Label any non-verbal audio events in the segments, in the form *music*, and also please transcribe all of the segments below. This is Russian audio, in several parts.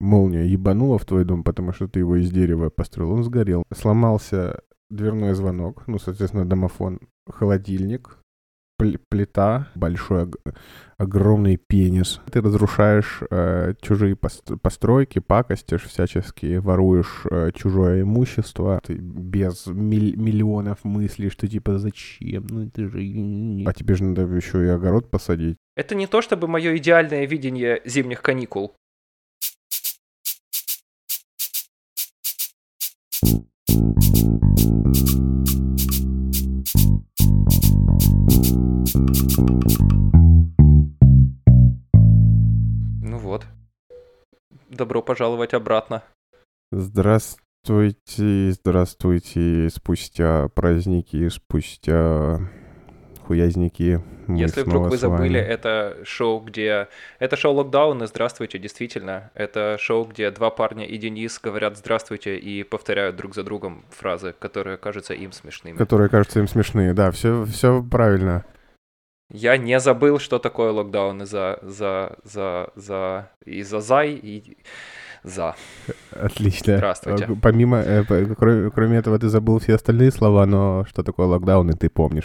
молния ебанула в твой дом, потому что ты его из дерева построил, он сгорел. Сломался дверной звонок, ну, соответственно, домофон, холодильник, пл- плита, большой ог- огромный пенис. Ты разрушаешь э, чужие пост- постройки, пакостишь всячески, воруешь э, чужое имущество. Ты без миллионов мыслей, что типа зачем? Ну это же... А тебе же надо еще и огород посадить. Это не то чтобы мое идеальное видение зимних каникул. Ну вот. Добро пожаловать обратно. Здравствуйте, здравствуйте. Спустя праздники, спустя хуязники. мы Если вдруг вы забыли, это шоу, где... Это шоу «Локдаун», и здравствуйте, действительно. Это шоу, где два парня и Денис говорят «здравствуйте» и повторяют друг за другом фразы, которые кажутся им смешными. Которые кажутся им смешные. Да, все, все правильно. Я не забыл, что такое локдаун из-за... За... За... За... Из-за зай и... За. Отлично. Здравствуйте. Помимо, э, кроме, кроме этого, ты забыл все остальные слова, но что такое локдаун, и ты помнишь.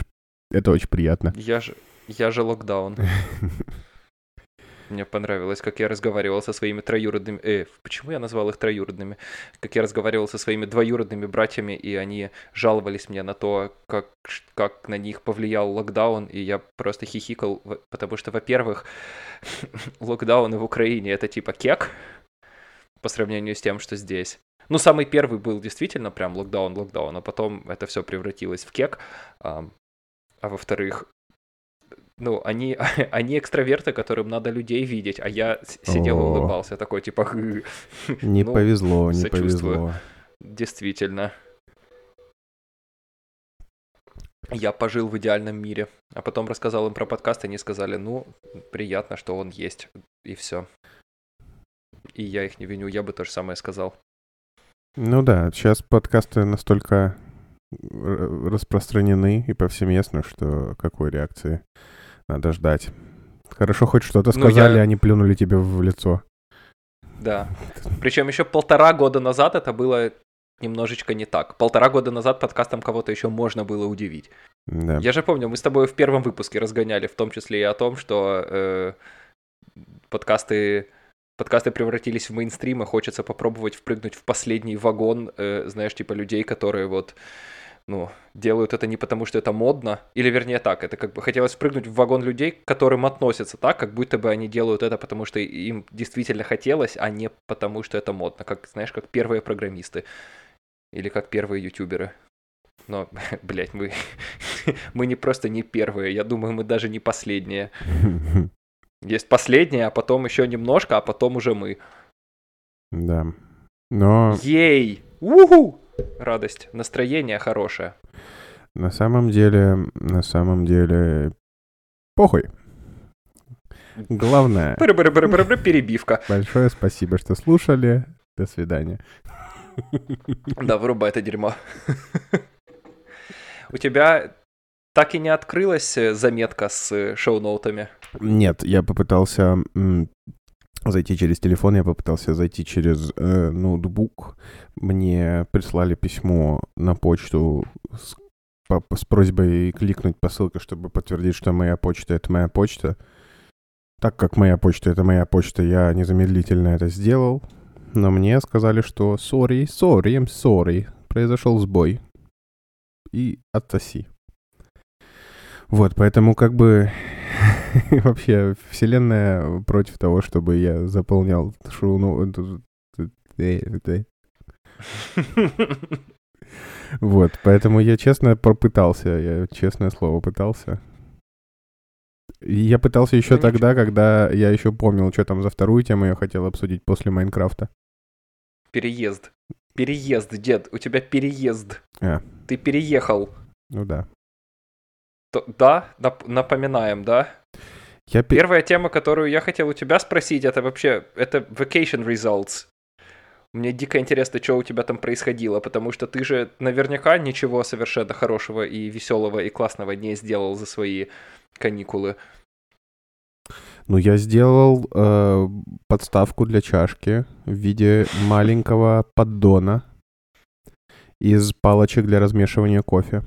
Это очень приятно. Я же... Я же локдаун. *laughs* Мне понравилось, как я разговаривал со своими троюродными... Э, почему я назвал их троюродными? Как я разговаривал со своими двоюродными братьями, и они жаловались мне на то, как, как на них повлиял локдаун, и я просто хихикал, потому что, во-первых, *laughs* локдауны в Украине — это типа кек по сравнению с тем, что здесь. Ну, самый первый был действительно прям локдаун, локдаун, а потом это все превратилось в кек. А, во-вторых, ну, они, *laughs* они экстраверты, которым надо людей видеть, а я сидел и улыбался, такой, типа. *laughs* Не Ну, повезло, не сочувствую. повезло. действительно. Я пожил в идеальном мире, а потом рассказал им про подкаст, и они сказали, ну, приятно, что он есть, и все. И я их не виню, я бы то же самое сказал. Ну да, сейчас подкасты настолько распространены и повсеместно, что какой реакции надо ждать. Хорошо, хоть что-то Ну, сказали, я- они плюнули тебе в лицо. Да. Причем еще полтора года назад это было немножечко не так. Полтора года назад подкастом кого-то еще можно было удивить. Да. Я же помню, мы с тобой в первом выпуске разгоняли, в том числе и о том, что э, подкасты, подкасты превратились в мейнстрим, и хочется попробовать впрыгнуть в последний вагон, э, знаешь, типа людей, которые вот, ну, делают это не потому, что это модно, или вернее так, это как бы хотелось впрыгнуть в вагон людей, к которым относятся так, как будто бы они делают это, потому что им действительно хотелось, а не потому, что это модно, как, знаешь, как первые программисты или как первые ютуберы. Но, *laughs* блядь, мы, *laughs* мы не просто не первые, я думаю, мы даже не последние. *laughs* Есть последние, а потом еще немножко, а потом уже мы. Да. Но Ей! Уху! Радость, настроение хорошее. на самом деле, на самом деле, похуй. Главное, *laughs* Перебивка. большое спасибо, что слушали. До свидания. Да, вырубай это дерьмо. У тебя так и не открылась э, заметка с э, шоу-ноутами? Нет, я попытался зайти через телефон, я попытался зайти через э, ноутбук. Мне прислали письмо на почту с, по- с просьбой кликнуть по ссылке, чтобы подтвердить, что моя почта — это моя почта. Так как моя почта — это моя почта, я незамедлительно это сделал. Но мне сказали, что sorry, sorry, I'm sorry. Произошел сбой. И отсоси. Вот, поэтому как бы *laughs* вообще вселенная против того, чтобы я заполнял шоу ну, Вот, поэтому я честно попытался, я честное слово пытался. Я пытался еще тогда, когда я еще помнил, что там за вторую тему я хотел обсудить после Майнкрафта. Переезд. Переезд, дед, у тебя переезд. А. Ты переехал. Ну да. То- да, нап- напоминаем, да? Я пе- Первая тема, которую я хотел у тебя спросить, это вообще, это vacation results. Мне дико интересно, что у тебя там происходило, потому что ты же наверняка ничего совершенно хорошего и веселого и классного не сделал за свои каникулы. Ну, я сделал э, подставку для чашки в виде маленького поддона из палочек для размешивания кофе.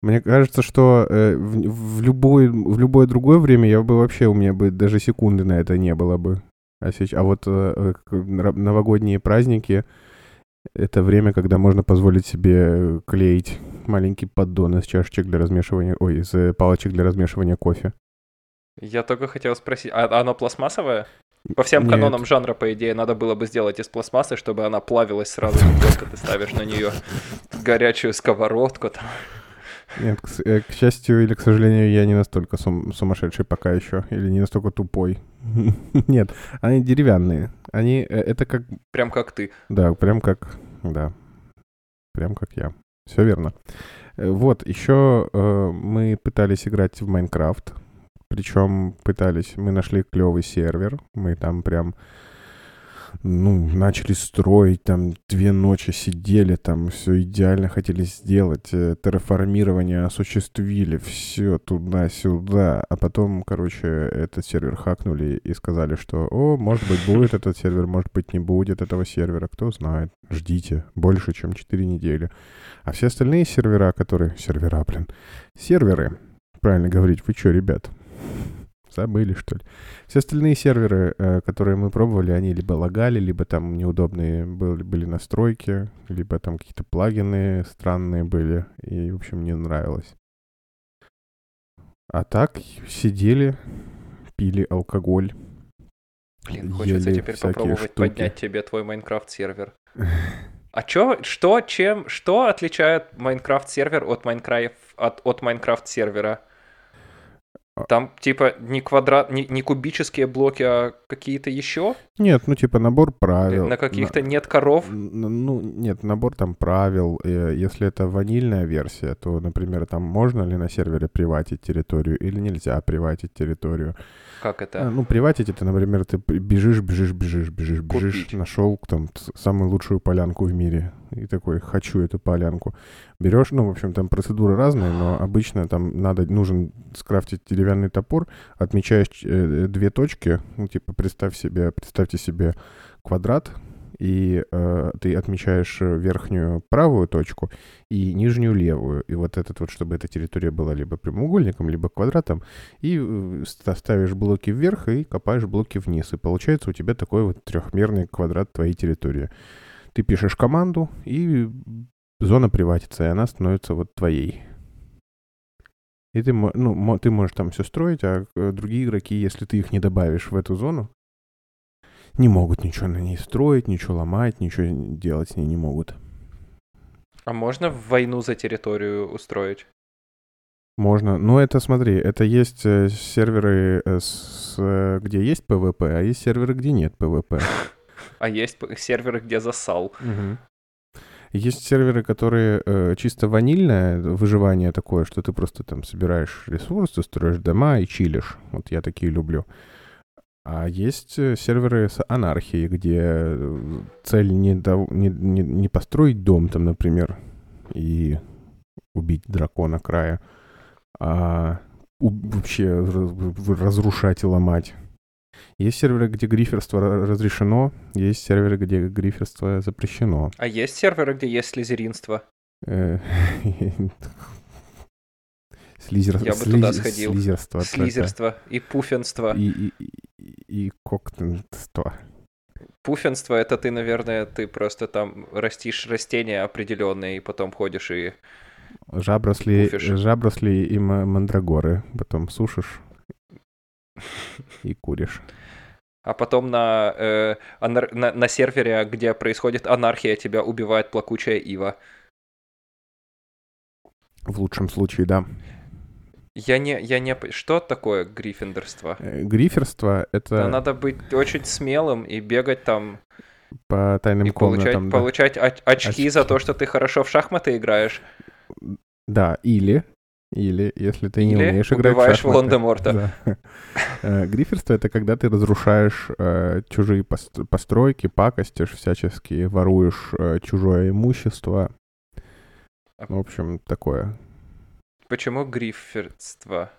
Мне кажется, что э, в, в, любой, в любое другое время я бы вообще, у меня бы даже секунды на это не было бы. А, сейчас, а вот э, новогодние праздники — это время, когда можно позволить себе клеить маленький поддон из чашечек для размешивания, ой, из э, палочек для размешивания кофе. Я только хотел спросить, а оно пластмассовое? По всем Нет. канонам жанра, по идее, надо было бы сделать из пластмассы, чтобы она плавилась сразу, как ты ставишь на нее горячую сковородку. Там. Нет, к, э, к счастью или к сожалению, я не настолько сум- сумасшедший пока еще, или не настолько тупой. *laughs* Нет, они деревянные. Они, э, это как... Прям как ты. Да, прям как, да, прям как я. Все верно. Э, вот, еще э, мы пытались играть в Майнкрафт. Причем пытались, мы нашли клевый сервер, мы там прям ну, начали строить, там две ночи сидели, там все идеально хотели сделать, э, терраформирование осуществили, все туда-сюда, а потом, короче, этот сервер хакнули и сказали, что, о, может быть, будет этот сервер, может быть, не будет этого сервера, кто знает, ждите, больше, чем 4 недели. А все остальные сервера, которые... Сервера, блин. Серверы, правильно говорить, вы что, ребят? Забыли, что ли? Все остальные серверы, э, которые мы пробовали, они либо лагали, либо там неудобные были, были настройки, либо там какие-то плагины странные были, и, в общем, не нравилось. А так сидели, пили алкоголь. Блин, хочется теперь попробовать штуки. поднять тебе твой Майнкрафт сервер. *laughs* А чё, что, чем, что отличает Майнкрафт сервер от Майнкрафт от, от Майнкрафт сервера? А. Там типа не квадрат, не, не кубические блоки, а какие-то еще? Нет, ну типа набор правил. На каких-то на... нет коров? Ну, нет, набор там правил. Если это ванильная версия, то, например, там можно ли на сервере приватить территорию или нельзя приватить территорию. Как это? А, ну, приватить это, например, ты бежишь, бежишь, бежишь, бежишь, бежишь, Купить. нашел там самую лучшую полянку в мире. И такой, хочу эту полянку. Берешь, ну, в общем, там процедуры разные, но обычно там надо, нужен скрафтить деревянный топор, отмечаешь э, две точки, ну, типа, представь себе, представьте себе квадрат, и э, ты отмечаешь верхнюю правую точку и нижнюю левую. И вот этот вот, чтобы эта территория была либо прямоугольником, либо квадратом, и э, ставишь блоки вверх и копаешь блоки вниз. И получается у тебя такой вот трехмерный квадрат твоей территории. Ты пишешь команду, и зона приватится, и она становится вот твоей. И ты, ну, ты можешь там все строить, а э, другие игроки, если ты их не добавишь в эту зону, не могут ничего на ней строить, ничего ломать, ничего делать с ней не могут. А можно войну за территорию устроить? Можно. Ну, это, смотри, это есть э, серверы, э, с, где есть PvP, а есть серверы, где нет PvP. *laughs* А есть серверы, где засал. Есть серверы, которые э, чисто ванильное выживание такое, что ты просто там собираешь ресурсы, строишь дома и чилишь. Вот я такие люблю. А есть э, серверы с анархией, где э, цель не, до, не, не, не построить дом, там, например, и убить дракона края, а вообще разрушать и ломать. Есть серверы, где гриферство разрешено, есть серверы, где гриферство запрещено. А есть серверы, где есть слезеринство? Э, *laughs* Слизер... Я бы Слиз... туда сходил. Слизерство. Слизерство и пуфенство. И, и, и коктенство. Пуфенство это ты, наверное, ты просто там растишь растения определенные и потом ходишь и Жабросли, жабросли и мандрагоры. Потом сушишь и куришь. А потом на, э, анар- на, на сервере, где происходит анархия, тебя убивает плакучая ива. В лучшем случае, да. Я не, я не... Что такое гриффиндорство? Э, грифферство — это... Да, надо быть очень смелым и бегать там... По тайным и комнатам, получать, да. получать очки, очки за то, что ты хорошо в шахматы играешь. Да, или... Или, если ты не или умеешь играть в шахматы. Волан-де-Морта. Да. Э, грифферство — это когда ты разрушаешь э, чужие постройки, пакостишь всячески, воруешь э, чужое имущество. В общем, такое. Почему грифферство?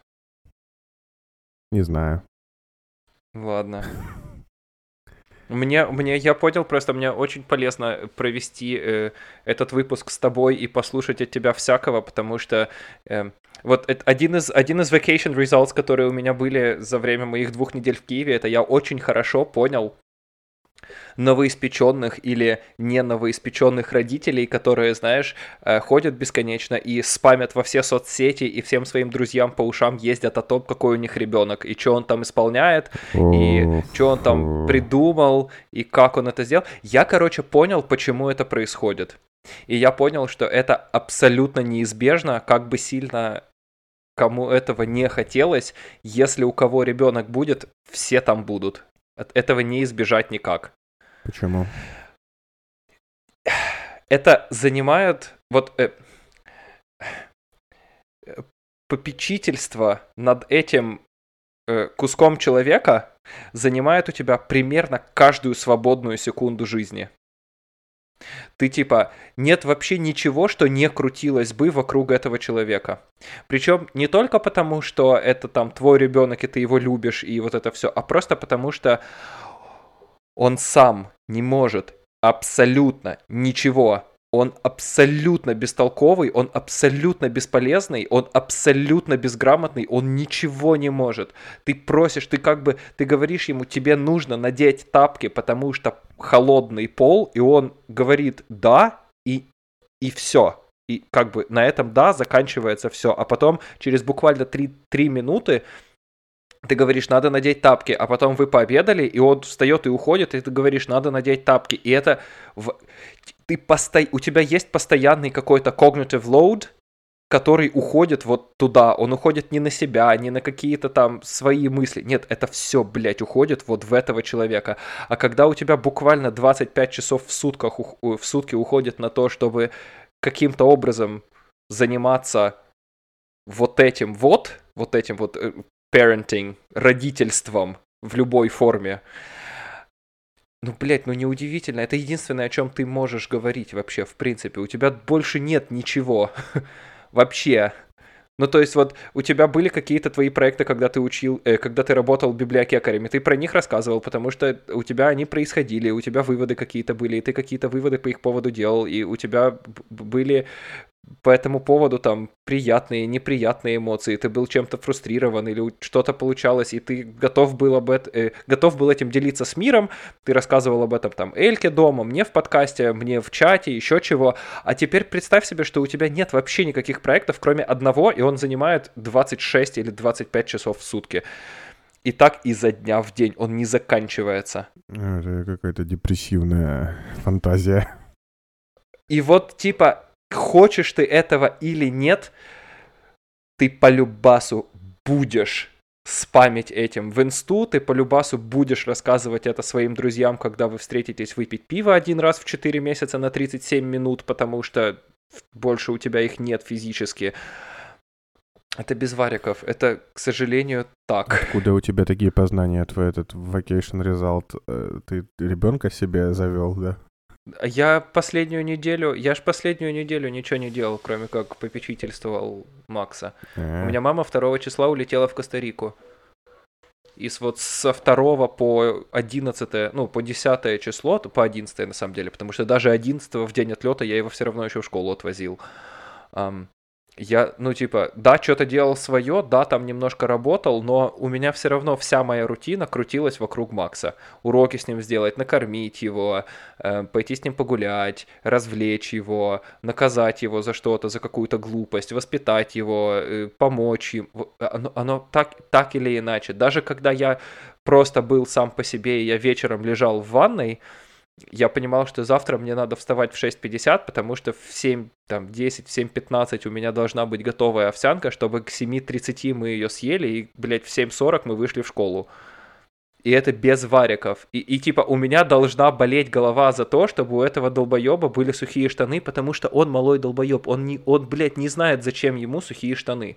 Не знаю. Ладно. Мне, мне, я понял, просто мне очень полезно провести э, этот выпуск с тобой и послушать от тебя всякого, потому что э, вот это, один из один из vacation results, которые у меня были за время моих двух недель в Киеве, это я очень хорошо понял, новоиспеченных или не новоиспеченных родителей, которые, знаешь, э, ходят бесконечно и спамят во все соцсети и всем своим друзьям по ушам ездят о том, какой у них ребенок, и что он там исполняет, и что он там придумал, и как он это сделал. Я, короче, понял, почему это происходит. И я понял, что это абсолютно неизбежно, как бы сильно кому этого не хотелось, если у кого ребенок будет, все там будут. Этого не избежать никак. Почему? Это занимает вот э, попечительство над этим э, куском человека занимает у тебя примерно каждую свободную секунду жизни. Ты типа, нет вообще ничего, что не крутилось бы вокруг этого человека. Причем не только потому, что это там твой ребенок, и ты его любишь, и вот это все, а просто потому, что он сам не может абсолютно ничего. Он абсолютно бестолковый, он абсолютно бесполезный, он абсолютно безграмотный, он ничего не может. Ты просишь, ты как бы, ты говоришь ему, тебе нужно надеть тапки, потому что холодный пол, и он говорит «да», и, и все. И как бы на этом «да» заканчивается все. А потом через буквально 3, 3 минуты ты говоришь, надо надеть тапки, а потом вы пообедали, и он встает и уходит, и ты говоришь, надо надеть тапки. И это... В... Ты посто... У тебя есть постоянный какой-то cognitive load, который уходит вот туда. Он уходит не на себя, не на какие-то там свои мысли. Нет, это все, блядь, уходит вот в этого человека. А когда у тебя буквально 25 часов в, сутках, в сутки уходит на то, чтобы каким-то образом заниматься вот этим вот, вот этим вот э, parenting, родительством в любой форме. Ну, блядь, ну неудивительно. Это единственное, о чем ты можешь говорить вообще, в принципе. У тебя больше нет ничего. *laughs* вообще. Ну, то есть вот у тебя были какие-то твои проекты, когда ты учил, э, когда ты работал библиотекарем, и ты про них рассказывал, потому что у тебя они происходили, у тебя выводы какие-то были, и ты какие-то выводы по их поводу делал, и у тебя были по этому поводу там приятные, неприятные эмоции, ты был чем-то фрустрирован или что-то получалось, и ты готов был, об это, э, готов был этим делиться с миром, ты рассказывал об этом там Эльке дома, мне в подкасте, мне в чате, еще чего, а теперь представь себе, что у тебя нет вообще никаких проектов, кроме одного, и он занимает 26 или 25 часов в сутки. И так изо дня в день он не заканчивается. Это какая-то депрессивная фантазия. И вот типа хочешь ты этого или нет, ты по любасу будешь спамить этим в инсту, ты по любасу будешь рассказывать это своим друзьям, когда вы встретитесь выпить пиво один раз в 4 месяца на 37 минут, потому что больше у тебя их нет физически. Это без вариков. Это, к сожалению, так. Откуда у тебя такие познания? Твой этот vacation result? Э, ты ребенка себе завел, да? Я последнюю неделю, я ж последнюю неделю ничего не делал, кроме как попечительствовал Макса. А-а-а. У меня мама 2 числа улетела в Коста-Рику. И с, вот со 2 по 11, ну, по 10 число, по 11 на самом деле, потому что даже 11 в день отлета я его все равно еще в школу отвозил. Um, я, ну, типа, да, что-то делал свое, да, там немножко работал, но у меня все равно вся моя рутина крутилась вокруг Макса. Уроки с ним сделать, накормить его, э, пойти с ним погулять, развлечь его, наказать его за что-то, за какую-то глупость, воспитать его, э, помочь ему. Оно, оно так, так или иначе. Даже когда я просто был сам по себе, и я вечером лежал в ванной, я понимал, что завтра мне надо вставать в 6.50, потому что в 7, там, 10, в 7.15 у меня должна быть готовая овсянка, чтобы к 7.30 мы ее съели, и, блядь, в 7.40 мы вышли в школу. И это без вариков. И, и типа у меня должна болеть голова за то, чтобы у этого долбоеба были сухие штаны, потому что он малой долбоеб. Он, не, он, блядь, не знает, зачем ему сухие штаны.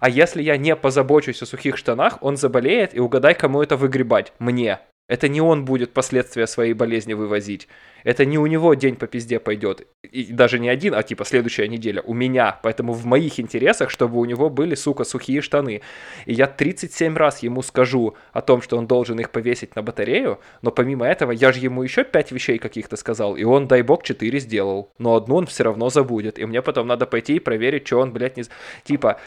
А если я не позабочусь о сухих штанах, он заболеет, и угадай, кому это выгребать. Мне. Это не он будет последствия своей болезни вывозить. Это не у него день по пизде пойдет. И даже не один, а типа следующая неделя. У меня. Поэтому в моих интересах, чтобы у него были, сука, сухие штаны. И я 37 раз ему скажу о том, что он должен их повесить на батарею. Но помимо этого, я же ему еще 5 вещей каких-то сказал. И он, дай бог, 4 сделал. Но одну он все равно забудет. И мне потом надо пойти и проверить, что он, блядь, не... Типа...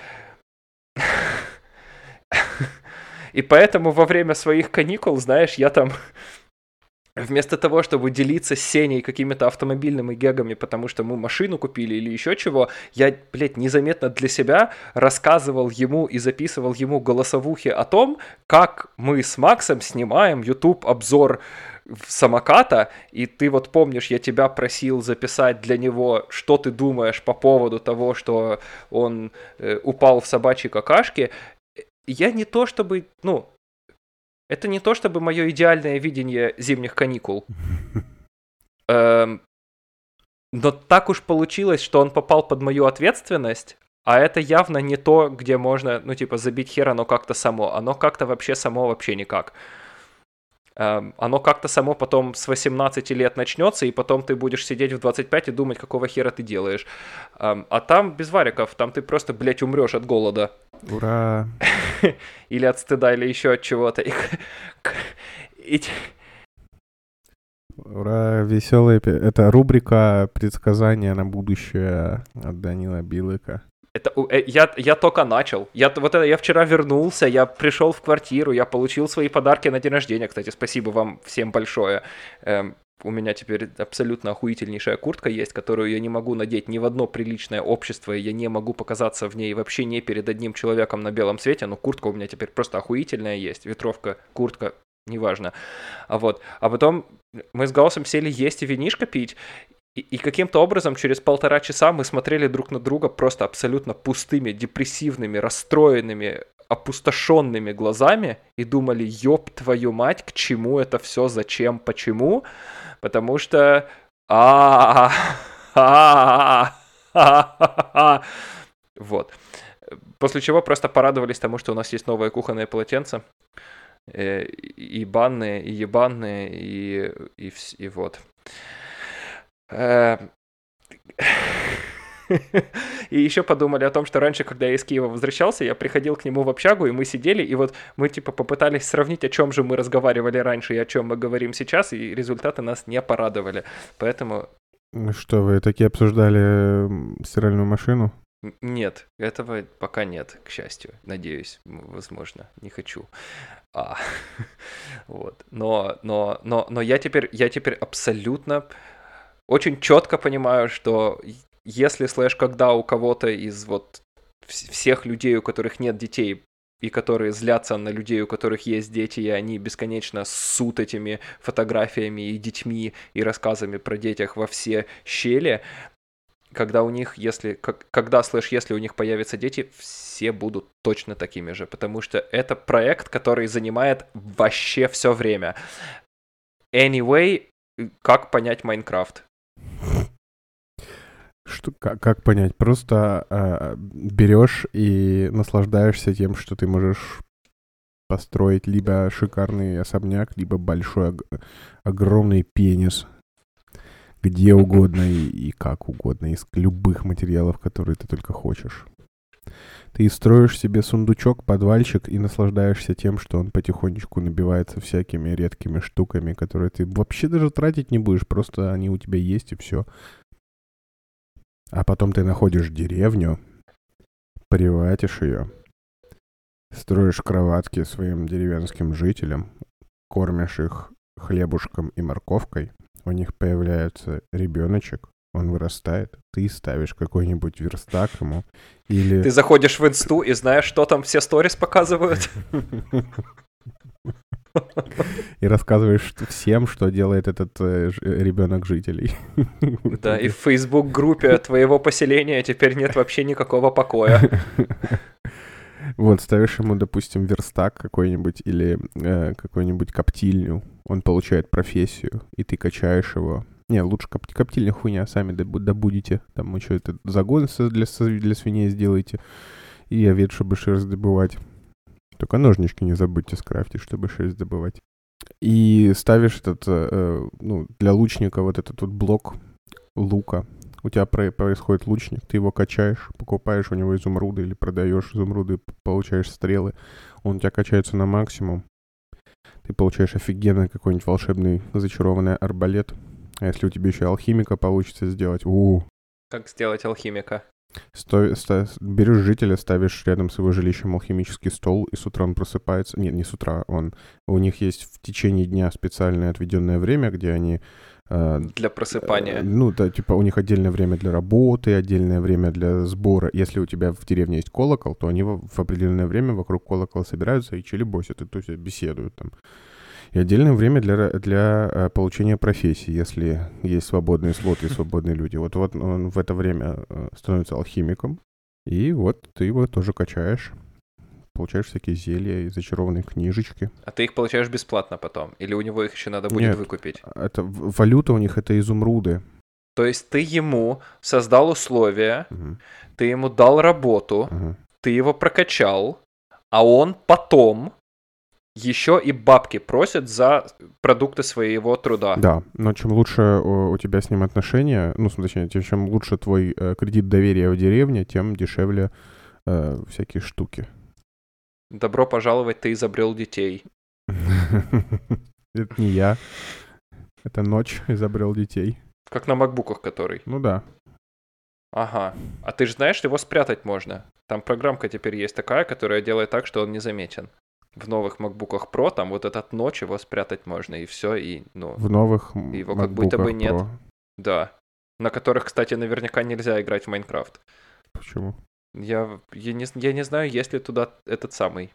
И поэтому во время своих каникул, знаешь, я там *laughs* вместо того, чтобы делиться с Сеней какими-то автомобильными гегами, потому что мы машину купили или еще чего, я, блядь, незаметно для себя рассказывал ему и записывал ему голосовухи о том, как мы с Максом снимаем YouTube обзор самоката, и ты вот помнишь, я тебя просил записать для него, что ты думаешь по поводу того, что он э, упал в собачьи какашки, я не то чтобы, ну, это не то чтобы мое идеальное видение зимних каникул. *laughs* Эм, но так уж получилось, что он попал под мою ответственность, а это явно не то, где можно, ну, типа, забить хер, оно как-то само. Оно как-то вообще само вообще никак. Эм, оно как-то само потом с 18 лет начнется, и потом ты будешь сидеть в 25 и думать, какого хера ты делаешь. Эм, а там без вариков, там ты просто, блядь, умрешь от голода. Ура! *laughs* или от стыда, или еще от чего-то. Ура, веселая... Это рубрика предсказания на будущее от Данила Билыка. Это, э, я, я только начал. Я, вот это, я вчера вернулся, я пришел в квартиру, я получил свои подарки на день рождения. Кстати, спасибо вам всем большое. Эм, у меня теперь абсолютно охуительнейшая куртка есть, которую я не могу надеть ни в одно приличное общество, и я не могу показаться в ней вообще не перед одним человеком на белом свете, но куртка у меня теперь просто охуительная есть, ветровка, куртка, неважно. А вот, а потом мы с Гаусом сели есть и винишко пить, и, и каким-то образом через полтора часа мы смотрели друг на друга просто абсолютно пустыми, депрессивными, расстроенными, опустошенными глазами и думали, ёб твою мать, к чему это все, зачем, почему? Потому что... Вот. После чего просто порадовались тому, что у нас есть новое кухонное полотенце. И банные, и ебанные, и, и, и вот. Э, *laughs* и еще подумали о том, что раньше, когда я из Киева возвращался, я приходил к нему в общагу, и мы сидели, и вот мы типа попытались сравнить, о чем же мы разговаривали раньше и о чем мы говорим сейчас, и результаты нас не порадовали. Поэтому... Ну что, вы такие обсуждали стиральную машину? Нет, этого пока нет, к счастью. Надеюсь, возможно, не хочу. А, *laughs* вот. Но, но, но, но я теперь, я теперь абсолютно очень четко понимаю, что если слэш когда у кого-то из вот всех людей, у которых нет детей, и которые злятся на людей, у которых есть дети, и они бесконечно ссут этими фотографиями и детьми и рассказами про детях во все щели, когда у них, если, как, когда, слэш, если у них появятся дети, все будут точно такими же, потому что это проект, который занимает вообще все время. Anyway, как понять Майнкрафт? Что, как, как понять? Просто э, берешь и наслаждаешься тем, что ты можешь построить либо шикарный особняк, либо большой огромный пенис, где угодно и, и как угодно, из любых материалов, которые ты только хочешь. Ты строишь себе сундучок, подвальчик и наслаждаешься тем, что он потихонечку набивается всякими редкими штуками, которые ты вообще даже тратить не будешь, просто они у тебя есть и все. А потом ты находишь деревню, приватишь ее, строишь кроватки своим деревенским жителям, кормишь их хлебушком и морковкой, у них появляется ребеночек, он вырастает, ты ставишь какой-нибудь верстак ему, или... Ты заходишь в инсту и знаешь, что там все сторис показывают. *laughs* И рассказываешь всем, что делает этот э, ребенок жителей. Да, и в Facebook-группе твоего поселения теперь нет вообще никакого покоя. Вот, ставишь ему, допустим, верстак какой-нибудь или э, какую-нибудь коптильню, он получает профессию, и ты качаешь его. Не, лучше коп коптильня хуйня, сами добудете. Там еще это загон для, для свиней сделаете. И овец, чтобы шерсть добывать. Только ножнички не забудьте скрафтить, чтобы шерсть добывать. И ставишь этот, э, ну, для лучника вот этот вот блок лука. У тебя про- происходит лучник, ты его качаешь, покупаешь у него изумруды или продаешь изумруды, получаешь стрелы. Он у тебя качается на максимум. Ты получаешь офигенный какой-нибудь волшебный зачарованный арбалет. А если у тебя еще алхимика получится сделать, у Как сделать алхимика? Сто- ста- берешь жителя, ставишь рядом с его жилищем алхимический стол, и с утра он просыпается. Нет, не с утра, он... У них есть в течение дня специальное отведенное время, где они... э, Для просыпания. э, ну, да, типа у них отдельное время для работы, отдельное время для сбора. Если у тебя в деревне есть колокол, то они в, в определенное время вокруг колокола собираются и челебосят, и то есть беседуют там. И отдельное время для, для э, получения профессии, если есть свободные слоты и свободные люди. Вот, вот он в это время э, становится алхимиком, и вот ты его тоже качаешь. Получаешь всякие зелья и зачарованные книжечки. А ты их получаешь бесплатно потом? Или у него их еще надо будет Нет. выкупить? Это валюта у них это изумруды. То есть ты ему создал условия, Мгм, ты ему дал работу, ага. ты его прокачал, а он потом еще и бабки просит за продукты своего труда. Да, но чем лучше у, у тебя с ним отношения, ну, точнее, чем лучше твой э, кредит доверия в деревне, тем дешевле э, всякие штуки. Добро пожаловать, ты изобрел детей. *laughs* Это не я. Это ночь изобрел детей. Как на макбуках который. Ну да. Ага. А ты же знаешь, его спрятать можно. Там программка теперь есть такая, которая делает так, что он не заметен. В новых MacBook Pro там вот этот ночь его спрятать можно, и все, и, ну, В новых Его как будто бы нет. Pro. да. На которых, кстати, наверняка нельзя играть в Майнкрафт. Почему? Я, я, не, я не знаю, есть ли туда этот самый...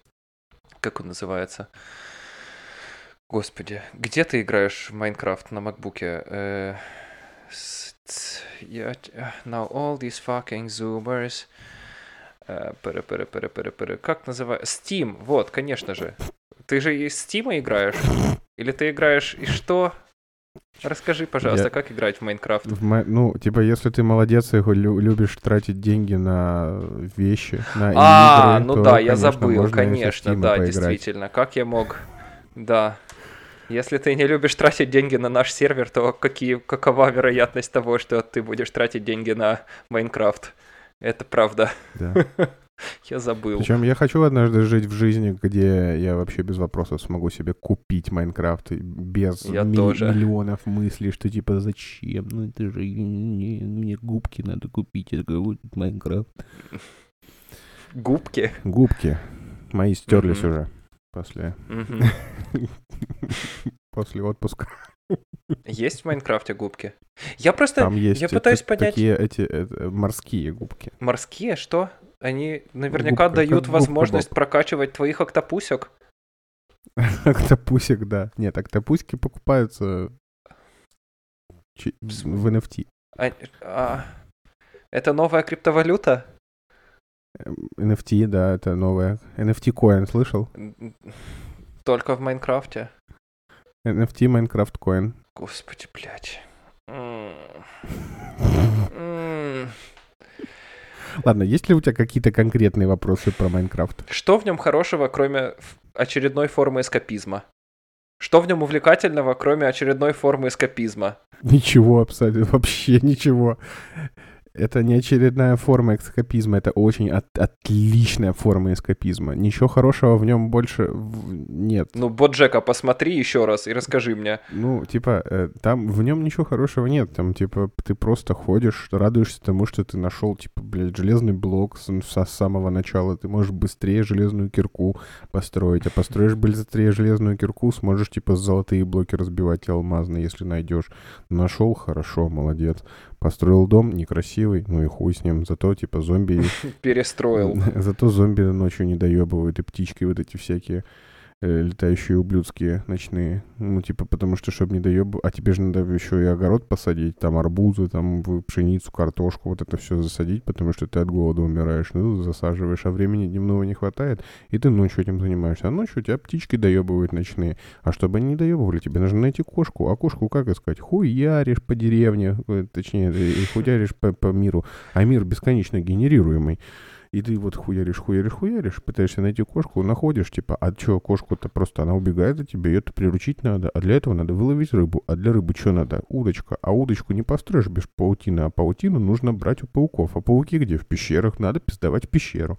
Как он называется? Господи, где ты играешь в Майнкрафт на макбуке? Э, Now all these fucking zoomers... Пыры, пыры, пыры, пыры, пыры. Как называется? Steam, вот, конечно же. Ты же из Steam играешь? Или ты играешь и что? Расскажи, пожалуйста, Я- как играть в Майнкрафт? В ма- Ну, типа, если ты молодец и лю- любишь тратить деньги на вещи, на А, игры, ну то, да, я конечно, забыл, и со конечно, да, поиграть. действительно. Как я мог... Да. Если ты не любишь тратить деньги на наш сервер, то какие, какова вероятность того, что ты будешь тратить деньги на Майнкрафт? Это правда. Да. *laughs* Я забыл. Причем я хочу однажды жить в жизни, где я вообще без вопросов смогу себе купить Майнкрафт без Я ми- тоже. миллионов мыслей, что типа зачем? Ну это же не- мне губки надо купить, это какой Майнкрафт. Губки. Губки мои стерлись уже после *laughs* после отпуска. Есть в Майнкрафте губки? Я просто... Там есть я э, пытаюсь та- понять- такие эти э, морские губки. Морские, что? Они наверняка Губка, дают губка возможность Боб. прокачивать твоих октопусек. *laughs* Октопусик, да. Нет, октопусики покупаются в NFT. А- а, это новая криптовалюта? Эм, NFT, да, это новое. NFT Coin, слышал? Только в Майнкрафте. NFT Minecraft Coin. Господи, блядь. Ладно, есть ли у тебя какие-то конкретные вопросы про Майнкрафт? Что в нем хорошего, кроме очередной формы эскапизма? Что в нем увлекательного, кроме очередной формы эскапизма? Ничего абсолютно, вообще ничего. Это не очередная форма эскапизма, это очень от- отличная форма эскапизма. Ничего хорошего в нем больше нет. Ну, Боджека, посмотри еще раз и расскажи мне. Ну, типа, э, там в нем ничего хорошего нет. Там, типа, ты просто ходишь, радуешься тому, что ты нашел, типа, блядь, железный блок с, со самого начала. Ты можешь быстрее железную кирку построить. А построишь быстрее железную кирку, сможешь, типа, золотые блоки разбивать и алмазные, если найдешь. Нашел, хорошо, молодец. Построил дом, некрасивый, ну и хуй с ним. Зато, типа, зомби... *laughs* Перестроил. *laughs* Зато зомби ночью не доебывают, и птички вот эти всякие летающие ублюдские ночные. Ну, типа, потому что, чтобы не доебывать... А тебе же надо еще и огород посадить, там арбузы, там пшеницу, картошку, вот это все засадить, потому что ты от голода умираешь. Ну, засаживаешь, а времени дневного не хватает, и ты ночью этим занимаешься. А ночью у тебя птички доебывают ночные. А чтобы они не доебывали, тебе нужно найти кошку. А кошку как искать? Хуяришь по деревне, э, точнее, э, хуяришь по, по миру. А мир бесконечно генерируемый. И ты вот хуяришь, хуяришь, хуяришь, пытаешься найти кошку, находишь, типа, а что, кошку-то просто она убегает от тебя, ее-то приручить надо, а для этого надо выловить рыбу, а для рыбы что надо? Удочка, а удочку не построишь без паутины, а паутину нужно брать у пауков, а пауки где? В пещерах, надо пиздовать в пещеру.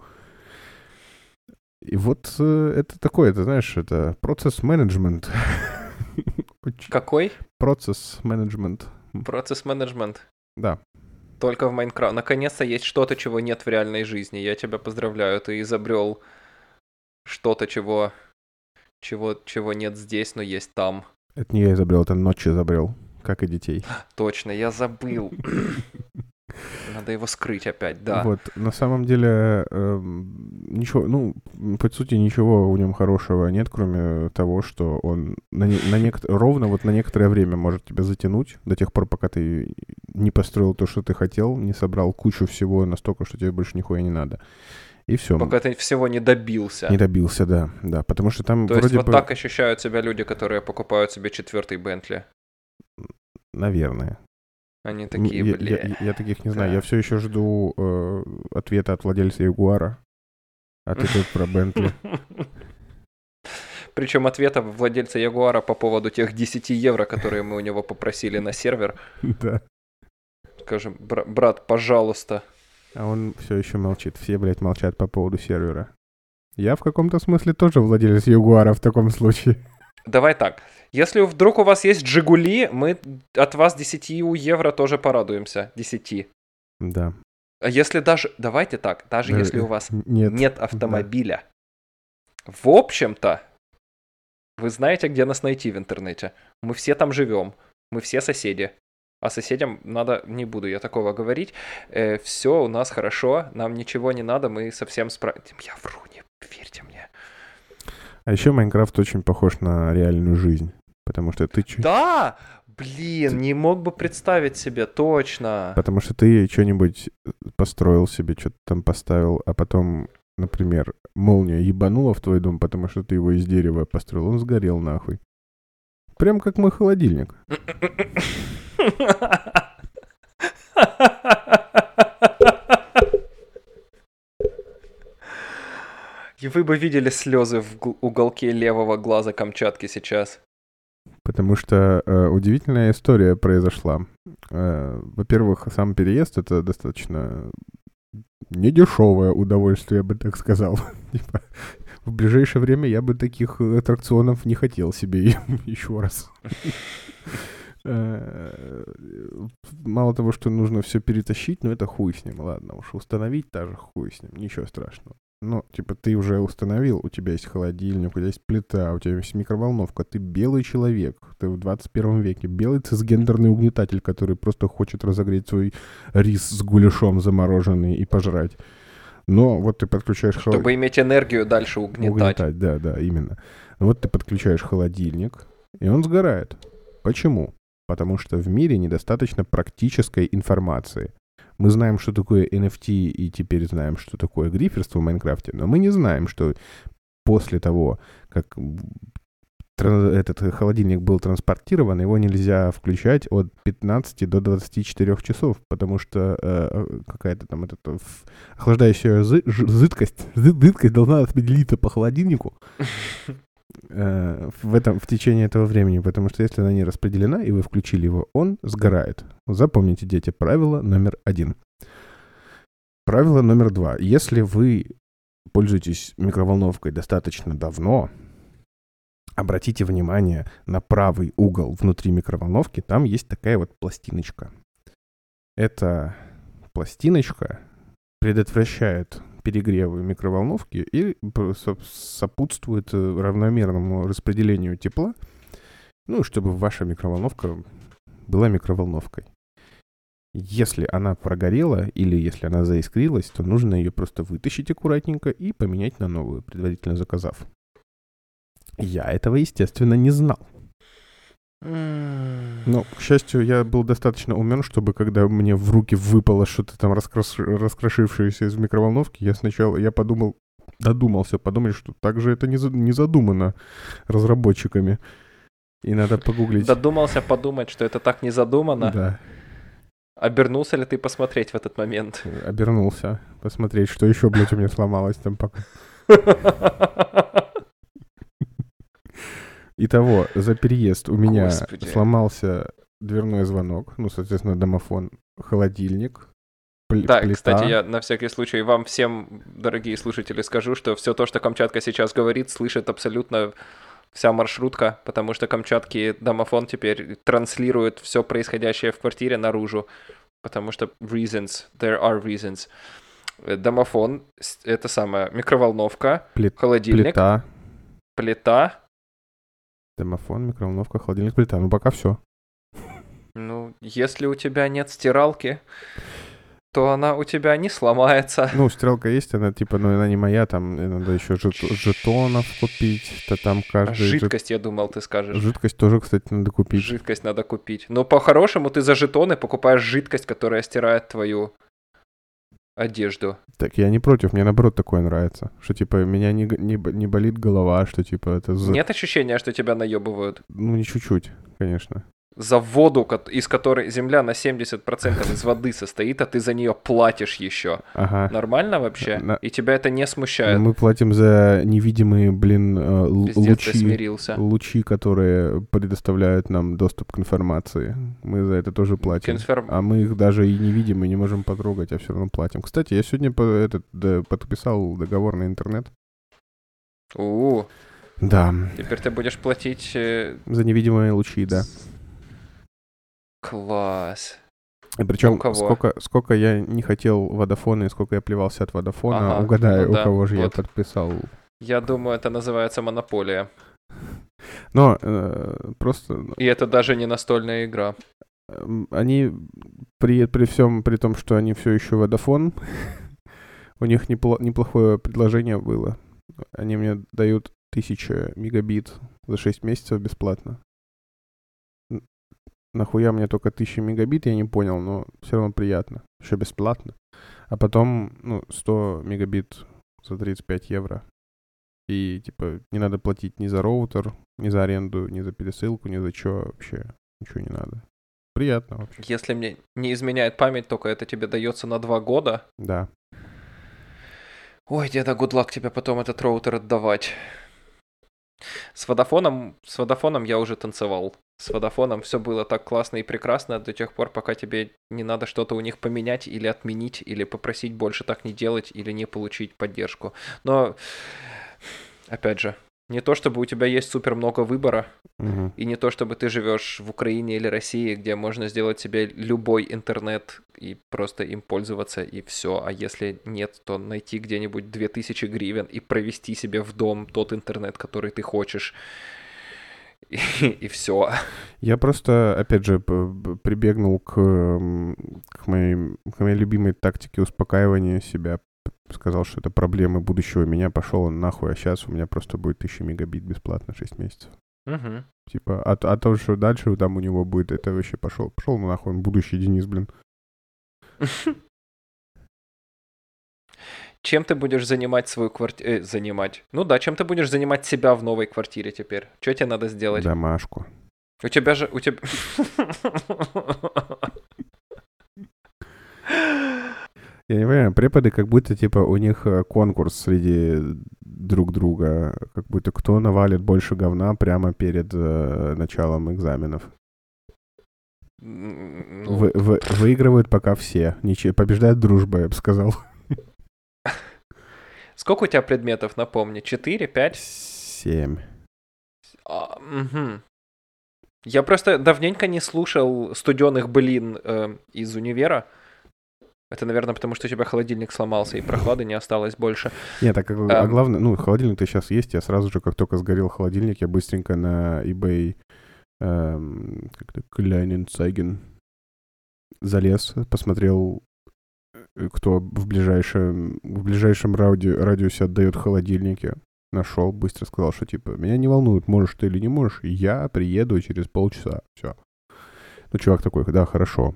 И вот э, это такое, ты знаешь, это процесс менеджмент. *laughs* Какой? Процесс менеджмент. Процесс менеджмент. Да. Только в Майнкрафт. Наконец-то есть что-то, чего нет в реальной жизни. Я тебя поздравляю, ты изобрел что-то, чего, чего, чего нет здесь, но есть там. Это не я изобрел, это ночь изобрел, как и детей. *gasps* Точно, я забыл. *laughs* Надо его скрыть опять, да. Вот, на самом деле, э, ничего, ну, по сути, ничего в нем хорошего нет, кроме того, что он на, не, на нек- ровно вот на некоторое время может тебя затянуть, до тех пор, пока ты не построил то, что ты хотел, не собрал кучу всего настолько, что тебе больше нихуя не надо. И все. Пока ты всего не добился. Не добился, да, да, потому что там То вроде есть вот бы... так ощущают себя люди, которые покупают себе четвертый Бентли. Наверное. Они такие, я, бля. я- я таких не знаю. да. Я все еще жду э, ответа от владельца Ягуара. А ты тут про Бентли. *laughs* Причем ответа владельца Ягуара по поводу тех 10 евро, которые мы у него попросили на сервер. *laughs* Да. Скажем, «Бра- брат, пожалуйста. А он все еще молчит. Все, блядь, молчат по поводу сервера. Я в каком-то смысле тоже владелец Ягуара в таком случае. Давай так. Если вдруг у вас есть Жигули, мы от вас 10 евро тоже порадуемся. 10. Да. А если даже... Давайте так. Даже Э, если у вас Нет. нет автомобиля. В общем-то, вы знаете, где нас найти в интернете. Мы все там живем. Мы все соседи. А соседям надо, не буду я такого говорить. все у нас хорошо, нам ничего не надо, мы совсем справимся. Я вру, не верьте. А еще Майнкрафт очень похож на реальную жизнь. Потому что ты. Да! Блин, не мог бы представить себе, точно. Потому что ты что-нибудь построил себе, что-то там поставил, а потом, например, молния ебанула в твой дом, потому что ты его из дерева построил, он сгорел нахуй. Прям как мой холодильник. *laughs* И вы бы видели слезы в уголке левого глаза Камчатки сейчас. Потому что э, удивительная история произошла. Э, во-первых, сам переезд это достаточно недешевое удовольствие, я бы так сказал. *laughs* Типа, в ближайшее время я бы таких э, аттракционов не хотел себе *laughs* еще раз. Э, Мало того, что нужно все перетащить, но это хуй с ним, ладно уж. Установить тоже хуй с ним, ничего страшного. Ну, типа, ты уже установил, у тебя есть холодильник, у тебя есть плита, у тебя есть микроволновка, ты белый человек, ты в 21 веке, белый цисгендерный угнетатель, который просто хочет разогреть свой рис с гуляшом замороженный и пожрать. Но вот ты подключаешь. Чтобы иметь энергию дальше угнетать. да, да, именно. Вот ты подключаешь холодильник, и он сгорает. Почему? Потому что в мире недостаточно практической информации. Мы знаем, что такое NFT, и теперь знаем, что такое гриферство в Майнкрафте, но мы не знаем, что после того, как этот холодильник был транспортирован, его нельзя включать от 15 до 24 часов, потому что э, какая-то там э, ф- охлаждающая жидкость, жидкость должна распределиться по холодильнику *laughs* в этом в течение этого времени, потому что если она не распределена и вы включили его, он сгорает. Запомните, дети, правило номер один. Правило номер два. Если вы пользуетесь микроволновкой достаточно давно, обратите внимание на правый угол внутри микроволновки, там есть такая вот пластиночка. Эта пластиночка предотвращает перегревы микроволновки и сопутствует э, равномерному распределению тепла, ну, чтобы ваша микроволновка была микроволновкой. Если она прогорела или если она заискрилась, то нужно ее просто вытащить аккуратненько и поменять на новую, предварительно заказав. Я этого, естественно, не знал. Но, к счастью, я был достаточно умен, чтобы когда мне в руки выпало что-то там раскраш- раскрошившееся из микроволновки, я сначала, я подумал, додумался подумать, что так же это не, за- не задумано разработчиками. И надо погуглить. Додумался подумать, что это так не задумано. Да. Обернулся ли ты посмотреть в этот момент? Обернулся. Посмотреть, что еще, блядь, у меня сломалось там пока. *laughs* Итого, за переезд у меня Господи. сломался дверной звонок, ну, соответственно, домофон, холодильник, пл- Да, плита. кстати, я на всякий случай вам всем, дорогие слушатели, скажу, что все то, что Камчатка сейчас говорит, слышит абсолютно вся маршрутка, потому что Камчатки домофон теперь транслирует все происходящее в квартире наружу, потому что reasons, there are reasons. Э, Домофон, это самое, микроволновка, Плит- холодильник, плита, плита. Домофон, микроволновка, холодильник, плита. Ну, пока все. Ну, если у тебя нет стиралки, то она у тебя не сломается. Ну, стрелка есть, она типа, но она не моя, там надо еще жет- жетонов купить, то там каждый... жет- Жидкость, я думал, ты скажешь. Жидкость тоже, кстати, надо купить. Жидкость надо купить. Но по-хорошему ты за жетоны покупаешь жидкость, которая стирает твою одежду. Так я не против, мне наоборот такое нравится. Что типа меня не, не, не болит голова, что типа это за... Нет ощущения, что тебя наебывают? Ну, не чуть-чуть, конечно. За воду, из которой земля на 70% из воды состоит, а ты за нее платишь еще. Ага. Нормально вообще? На- И тебя это не смущает? Мы платим за невидимые, блин, э, Пиздец, лучи, смирился. лучи, которые предоставляют нам доступ к информации. Мы за это тоже платим. Конферм- А мы их даже и не видим, и не можем потрогать, а все равно платим. Кстати, я сегодня по- этот, да, подписал договор на интернет. У, Да, теперь ты будешь платить... э, за невидимые лучи, да. Класс. И причем у кого? сколько, сколько я не хотел Водофона и сколько я плевался от Водофона, Ага, угадай, ну у да, кого же я вот. подписал. Я думаю, это называется монополия. Но э, просто ну, И это даже не настольная игра. Эм, Они при, при всем, при том, что они все еще Водофон, *laughs* у них непло- неплохое предложение было. Они мне дают 1000 мегабит за 6 месяцев бесплатно. Нахуя мне только 1000 мегабит, я не понял, но все равно приятно. Еще бесплатно. А потом, ну, 100 мегабит за 35 евро. И, типа, не надо платить ни за роутер, ни за аренду, ни за пересылку, ни за что вообще. Ничего не надо. Приятно вообще. Если мне не изменяет память, только это тебе дается на два года. Да. Ой, деда, гудлак тебе потом этот роутер отдавать. С водофоном, с водофоном я уже танцевал. С водофоном все было так классно и прекрасно до тех пор, пока тебе не надо что-то у них поменять или отменить, или попросить больше так не делать, или не получить поддержку. Но, опять же, не то чтобы у тебя есть супер много выбора, Мгм. и не то, чтобы ты живешь в Украине или России, где можно сделать себе любой интернет и просто им пользоваться, и все. А если нет, то найти где-нибудь 2000 гривен и провести себе в дом тот интернет, который ты хочешь. *laughs* И, и все. Я просто, опять же, прибегнул к, к, моей, к моей любимой тактике успокаивания себя. Сказал, что это проблемы будущего меня. Пошел он нахуй, а сейчас у меня просто будет 1000 мегабит бесплатно 6 месяцев. Типа, а, а то, что дальше там у него будет, это вообще пошел. Пошел ну нахуй, он будущий Денис, блин. *laughs* Чем ты будешь занимать свою квартиру? занимать. Ну да, чем ты будешь занимать себя в новой квартире теперь? Что тебе надо сделать? Домашку. У тебя же... У тебя... Я не понимаю, преподы как будто, типа, у них э, конкурс среди друг друга. Как будто кто навалит больше говна прямо перед э, началом экзаменов. Ну, Вы- вы- выигрывают пока все. Ничего, побеждает дружба, я бы сказал. Сколько у тебя предметов, напомни? Четыре, пять? Семь. А, мгм. Я просто давненько не слушал студенных блин э, из универа. Это, наверное, потому что у тебя холодильник сломался и прохлады не осталось больше. Нет, так, а, а главное, ну, холодильник-то сейчас есть, я сразу же, как только сгорел холодильник, я быстренько на eBay эм, как-то Kleinanzeigen залез, посмотрел, кто в ближайшем, в ближайшем ради, радиусе отдает холодильники. Нашел, быстро сказал, что типа, меня не волнует, можешь ты или не можешь, я приеду через полчаса. Все. Ну, чувак такой, да, хорошо.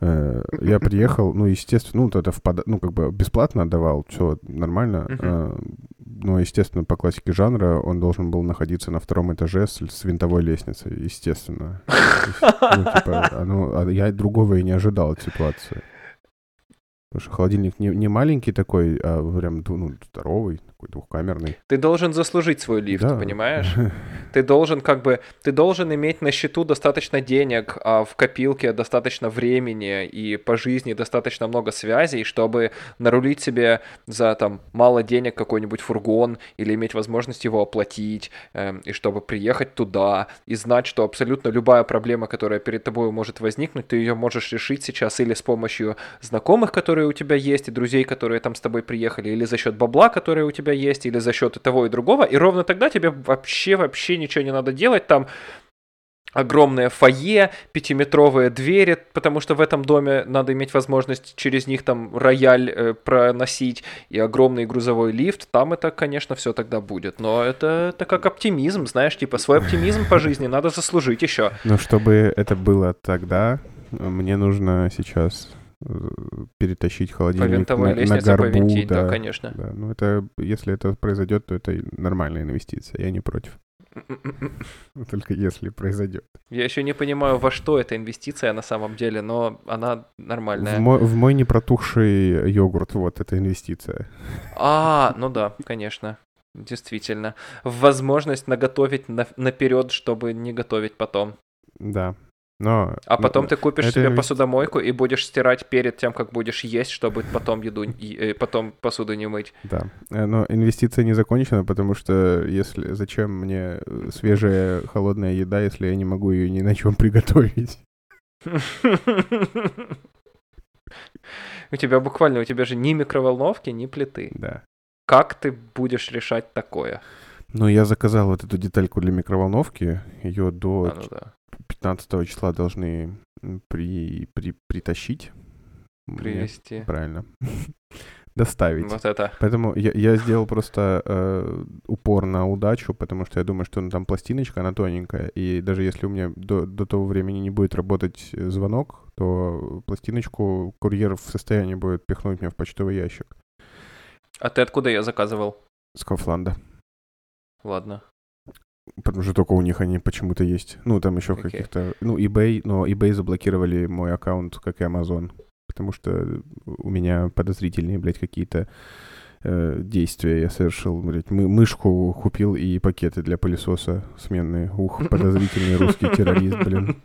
Э, Я *laughs* приехал, ну, естественно, ну, это в ну, как бы бесплатно отдавал, все нормально. Э, Но, естественно, по классике жанра он должен был находиться на втором этаже с, с винтовой лестницей, естественно. Ну, типа, оно- а я другого и не ожидал от ситуации. Потому что холодильник не, не маленький такой, а прям ну, здоровый, такой двухкамерный. Ты должен заслужить свой лифт, Да. понимаешь? *laughs* Ты должен как бы, ты должен иметь на счету достаточно денег, а в копилке достаточно времени и по жизни достаточно много связей, чтобы нарулить себе за там мало денег какой-нибудь фургон или иметь возможность его оплатить, эм, и чтобы приехать туда и знать, что абсолютно любая проблема, которая перед тобой может возникнуть, ты ее можешь решить сейчас или с помощью знакомых, которые у тебя есть, и друзей, которые там с тобой приехали, или за счет бабла, который у тебя есть, или за счет и того, и другого, и ровно тогда тебе вообще, вообще ничего не надо делать, там огромное фойе, пятиметровые двери, потому что в этом доме надо иметь возможность через них там рояль э, проносить, и огромный грузовой лифт, там это, конечно, все тогда будет. Но это, это как оптимизм, знаешь, типа свой оптимизм по жизни надо заслужить еще. Но чтобы это было тогда, мне нужно сейчас перетащить По холодильник винтовой на, на горбу. повинтить, да, да, конечно. да. Ну, это, если это произойдет, то это нормальная инвестиция, я не против. *laughs* Только если произойдет. Я еще не понимаю, во что эта инвестиция на самом деле, но она В нормальная. мой, в мой непротухший йогурт, вот эта инвестиция. А, ну да, конечно. Действительно. В возможность наготовить на- наперед, чтобы не готовить потом. Да. Но, А но- потом ты купишь себе инвести- посудомойку и будешь стирать перед тем, как будешь есть, чтобы потом еду, э, потом посуду не мыть. Да. Э, Но инвестиция не закончена, потому что если зачем мне э, свежая холодная еда, если я не могу ее ни на чем приготовить? У тебя буквально, у тебя же ни микроволновки, ни плиты. Да. Как ты будешь решать такое? Ну, я заказал вот эту детальку для микроволновки. Ее А, до ну да. 15 числа должны при, при, притащить. Привезти. Правильно. *laughs* Доставить. Вот это. Поэтому я, я сделал просто э, упор на удачу, потому что я думаю, что ну, там пластиночка, она тоненькая, и даже если у меня до, до того времени не будет работать э, звонок, то пластиночку курьер в состоянии будет пихнуть мне в почтовый ящик А ты откуда я заказывал? с Кофланда. Ладно. Потому что только у них они почему-то есть. Ну, там еще Окей. каких-то... Ну, eBay, но eBay заблокировали мой аккаунт, как и Amazon. Потому что у меня подозрительные, блядь, какие-то э, действия я совершил. Блядь, мы, мышку купил и пакеты для пылесоса сменные. Ух, подозрительный русский *laughs* террорист, блин.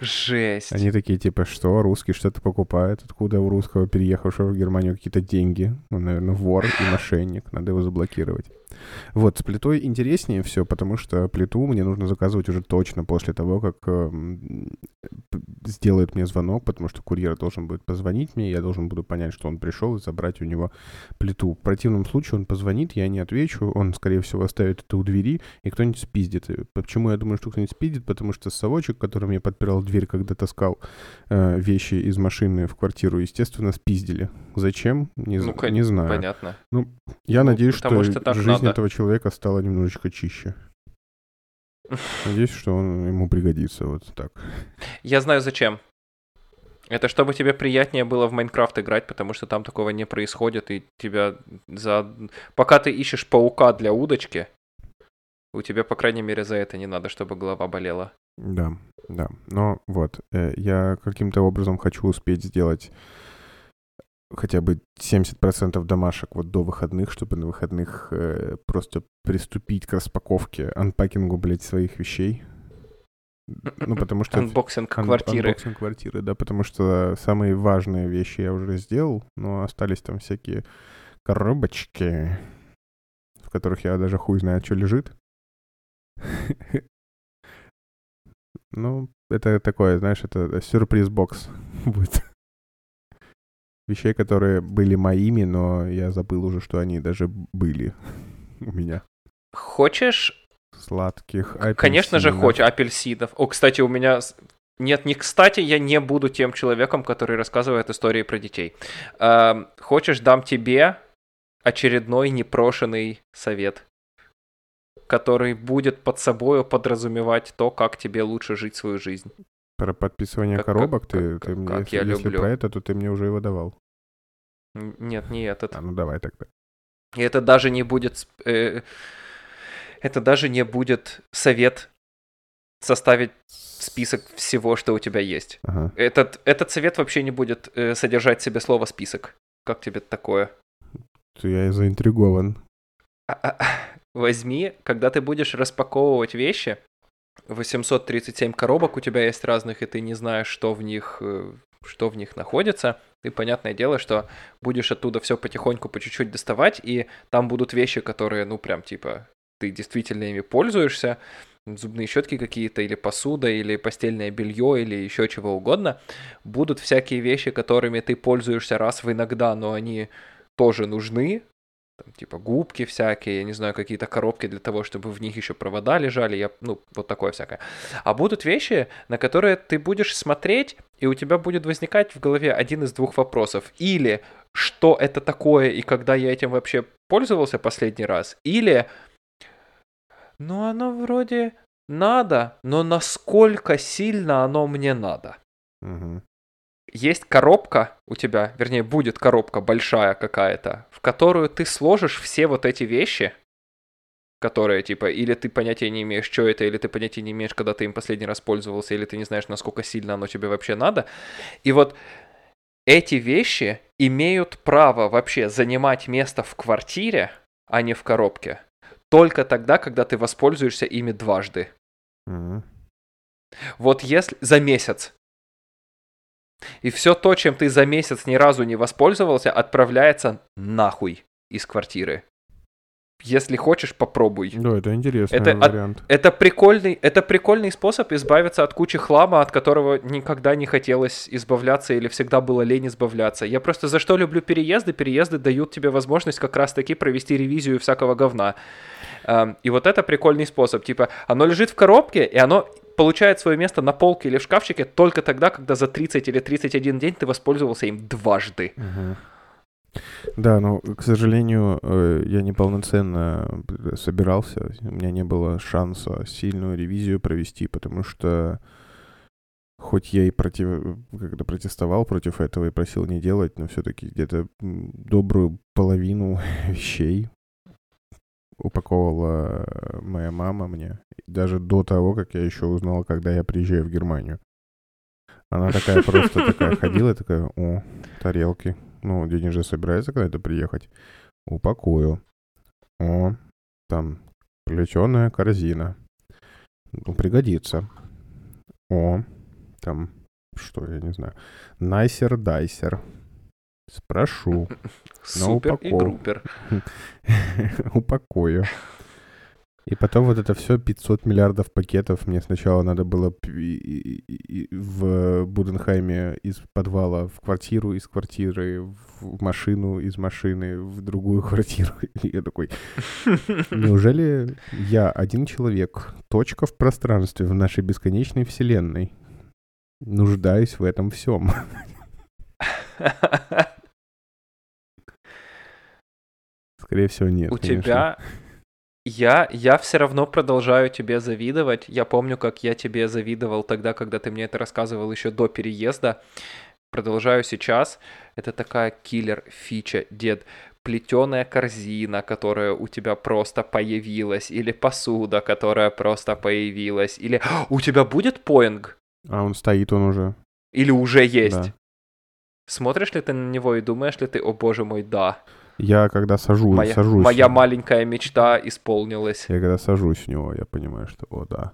Жесть. Они такие, типа, что, русский что-то покупает? Откуда у русского, переехавшего в Германию, какие-то деньги? Он, наверное, вор и мошенник, надо его заблокировать. Вот, с плитой интереснее все, потому что плиту мне нужно заказывать уже точно после того, как п- сделает мне звонок, потому что курьер должен будет позвонить мне, я должен буду понять, что он пришел, и забрать у него плиту. В противном случае он позвонит, я не отвечу, он, скорее всего, оставит это у двери, и кто-нибудь спиздит. И Почему я думаю, что кто-нибудь спиздит? Потому что совочек, которым я подпирал дверь, когда таскал э, вещи из машины в квартиру, естественно, спиздили. Зачем? Не, Ну, не знаю. Понятно. Я Ну, надеюсь, что что жизнь надо. этого человека стала немножечко чище. *laughs* Надеюсь, что он ему пригодится вот так. Я знаю зачем. Это чтобы тебе приятнее было в Майнкрафт играть, потому что там такого не происходит, и тебя за... Пока ты ищешь паука для удочки, у тебя, по крайней мере, за это не надо, чтобы голова болела. Да, да. Но вот, э, я каким-то образом хочу успеть сделать хотя бы 70% домашек вот до выходных, чтобы на выходных э, просто приступить к распаковке, unpacking у, блядь, своих вещей. Ну, потому что... Unboxing Un- квартиры. Unboxing квартиры, да, потому что самые важные вещи я уже сделал, но остались там всякие коробочки, в которых я даже хуй знает, что лежит. *laughs* Ну, это такое, знаешь, это сюрприз-бокс *laughs* будет. Вещей, которые были моими, но я забыл уже, что они даже были *laughs* у меня. Хочешь? Сладких Конечно же, апельсинов. хочешь апельсинов. О, кстати, у меня... Нет, не кстати, я не буду тем человеком, который рассказывает истории про детей. Эм, хочешь, дам тебе очередной непрошенный совет. который будет под собой подразумевать то, как тебе лучше жить свою жизнь. Про подписывание Как- коробок как- ты, как- ты как если, я если люблю. про это, то ты мне уже его давал. Нет, не этот. А, ну давай тогда. И это даже не будет... э, это даже не будет совет составить список всего, что у тебя есть. Ага. Этот, этот совет вообще не будет э, содержать в себе слово «список». Как тебе такое? Я заинтригован. А-а-а. Возьми, когда ты будешь распаковывать вещи, 837 коробок у тебя есть разных, и ты не знаешь, что в них, э, что в них находится, ты, понятное дело, что будешь оттуда все потихоньку, по чуть-чуть доставать, и там будут вещи, которые, ну, прям, типа, ты действительно ими пользуешься, зубные щетки какие-то, или посуда, или постельное белье, или еще чего угодно. Будут всякие вещи, которыми ты пользуешься раз в иногда, но они тоже нужны, там, типа губки всякие, я не знаю, какие-то коробки для того, чтобы в них еще провода лежали, я, ну, вот такое всякое. А будут вещи, на которые ты будешь смотреть, и у тебя будет возникать в голове один из двух вопросов. Или что это такое, и когда я этим вообще пользовался последний раз, или ну оно вроде надо, но насколько сильно оно мне надо. Мгм. Есть коробка у тебя, вернее, будет коробка большая какая-то, в которую ты сложишь все вот эти вещи, которые, типа, или ты понятия не имеешь, что это, или ты понятия не имеешь, когда ты им последний раз пользовался, или ты не знаешь, насколько сильно оно тебе вообще надо. И вот эти вещи имеют право вообще занимать место в квартире, а не в коробке, только тогда, когда ты воспользуешься ими дважды. Мгм. Вот если за месяц. И все то, чем ты за месяц ни разу не воспользовался, отправляется нахуй из квартиры. Если хочешь, попробуй. Да, это интересный Это от- вариант. Это прикольный, это прикольный способ избавиться от кучи хлама, от которого никогда не хотелось избавляться или всегда было лень избавляться. Я просто за что люблю переезды? Переезды дают тебе возможность как раз-таки провести ревизию всякого говна. Эм, И вот это прикольный способ. Типа, оно лежит в коробке, и оно получает свое место на полке или в шкафчике только тогда, когда за 30 или 31 день ты воспользовался им дважды. Да, но, к сожалению, э, я неполноценно э, собирался. У меня не было шанса сильную ревизию провести, потому что хоть я и против, когда протестовал против этого и просил не делать, но все-таки где-то добрую половину *laughs* вещей упаковывала моя мама мне. Даже до того, как я еще узнал, когда я приезжаю в Германию. Она такая просто такая ходила, такая, о, тарелки. Ну, дядя же собирается когда-то приехать. Упакую. О, там, плетеная корзина. Ну, пригодится. О, там, что, я не знаю. Найсер-дайсер. Спрошу. *laughs* Супер и группер. *laughs* Упакую. И потом вот это все 500 миллиардов пакетов. Мне сначала надо было в Буденхайме из подвала в квартиру, из квартиры в машину, из машины в другую *laughs* квартиру. И я такой, неужели я один человек, точка в пространстве в нашей бесконечной вселенной, нуждаюсь в этом всем? *laughs* Скорее всего, нет. У конечно. тебя... Я, я все равно продолжаю тебе завидовать. Я помню, как я тебе завидовал тогда, когда ты мне это рассказывал еще до переезда. Продолжаю сейчас. Это такая киллер-фича, дед. Плетеная корзина, которая у тебя просто появилась, или посуда, которая просто появилась, или *gasps* у тебя будет поинг, А он стоит, он уже. или уже есть. Да. Смотришь ли ты на него и думаешь ли ты, о боже мой, да, Я когда сажу, моя, сажусь. моя маленькая мечта исполнилась. Я когда сажусь в него, я понимаю, что, о, да.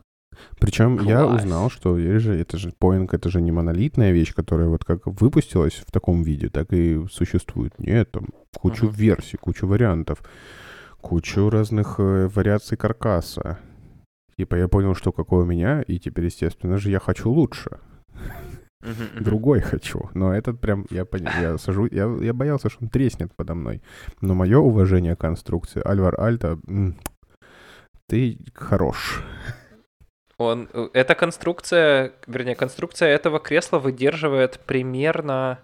Причем я узнал, что же, это же Poing, это же не монолитная вещь, которая вот как выпустилась в таком виде, так и существует. Нет, там кучу Мгм. версий, кучу вариантов, кучу разных э, вариаций каркаса. Типа я понял, что какой у меня, и теперь, естественно же, я хочу лучше. *laughs* Другой хочу. Но этот прям, я понял, я сажу, я, я боялся, что он треснет подо мной. Но мое уважение к конструкции, Альвар Альта, ты хорош. Он, э, эта конструкция, вернее, конструкция этого кресла выдерживает примерно,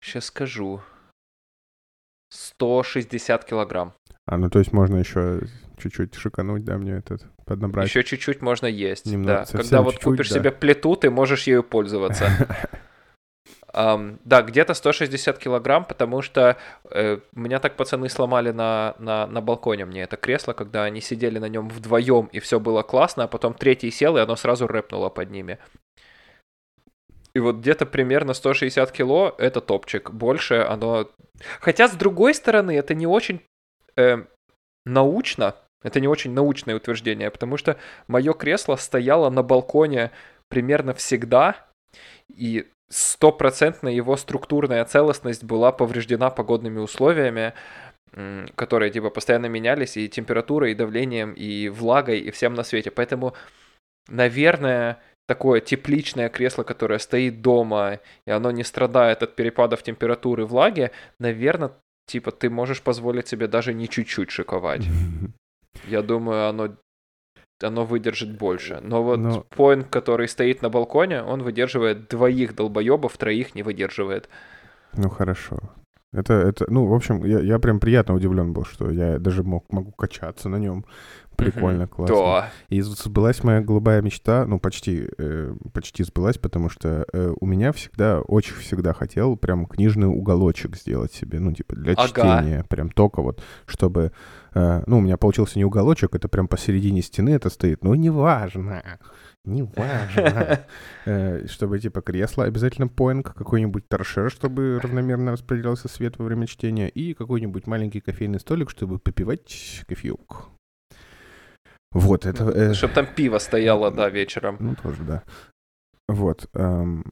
сейчас скажу, 160 килограмм. А, ну то есть можно еще чуть-чуть шикануть, да, мне этот поднабрать. Еще чуть-чуть можно есть, Немного, да. Когда вот чуть-чуть, купишь да. себе плиту, ты можешь ею пользоваться. *laughs* Ам, да, где-то 160 килограмм, потому что э, меня так пацаны сломали на, на, на балконе мне это кресло, когда они сидели на нем вдвоем, и все было классно, а потом третий сел, и оно сразу рэпнуло под ними. И вот где-то примерно 160 кило — это топчик. Больше оно... Хотя, с другой стороны, это не очень э, научно, это не очень научное утверждение, потому что мое кресло стояло на балконе примерно всегда, и стопроцентно его структурная целостность была повреждена погодными условиями, которые типа постоянно менялись и температурой, и давлением, и влагой, и всем на свете. Поэтому, наверное, такое тепличное кресло, которое стоит дома, и оно не страдает от перепадов температуры и влаги, наверное, типа ты можешь позволить себе даже не чуть-чуть шиковать. *laughs* Я думаю, оно оно выдержит больше. Но вот Но- поинт, который стоит на балконе, он выдерживает двоих долбоебов, троих не выдерживает. Ну хорошо. Это, это, ну, в общем, я, я прям приятно удивлен был, что я даже мог, могу качаться на нем. Прикольно, Мгм. классно. Да. И сбылась моя голубая мечта, ну, почти, э, почти сбылась, потому что э, у меня всегда, очень всегда хотел прям книжный уголочек сделать себе, ну, типа для Ага. чтения, прям только вот, чтобы, э, ну, у меня получился не уголочек, это прям посередине стены это стоит, ну, неважно, неважно, *laughs* Э, чтобы, типа, кресло обязательно поинг, какой-нибудь торшер, чтобы равномерно распределялся свет во время чтения, и какой-нибудь маленький кофейный столик, чтобы попивать кофеек. Вот, это... э, Чтобы там пиво стояло, да, вечером. ну, тоже, да. Вот. эм,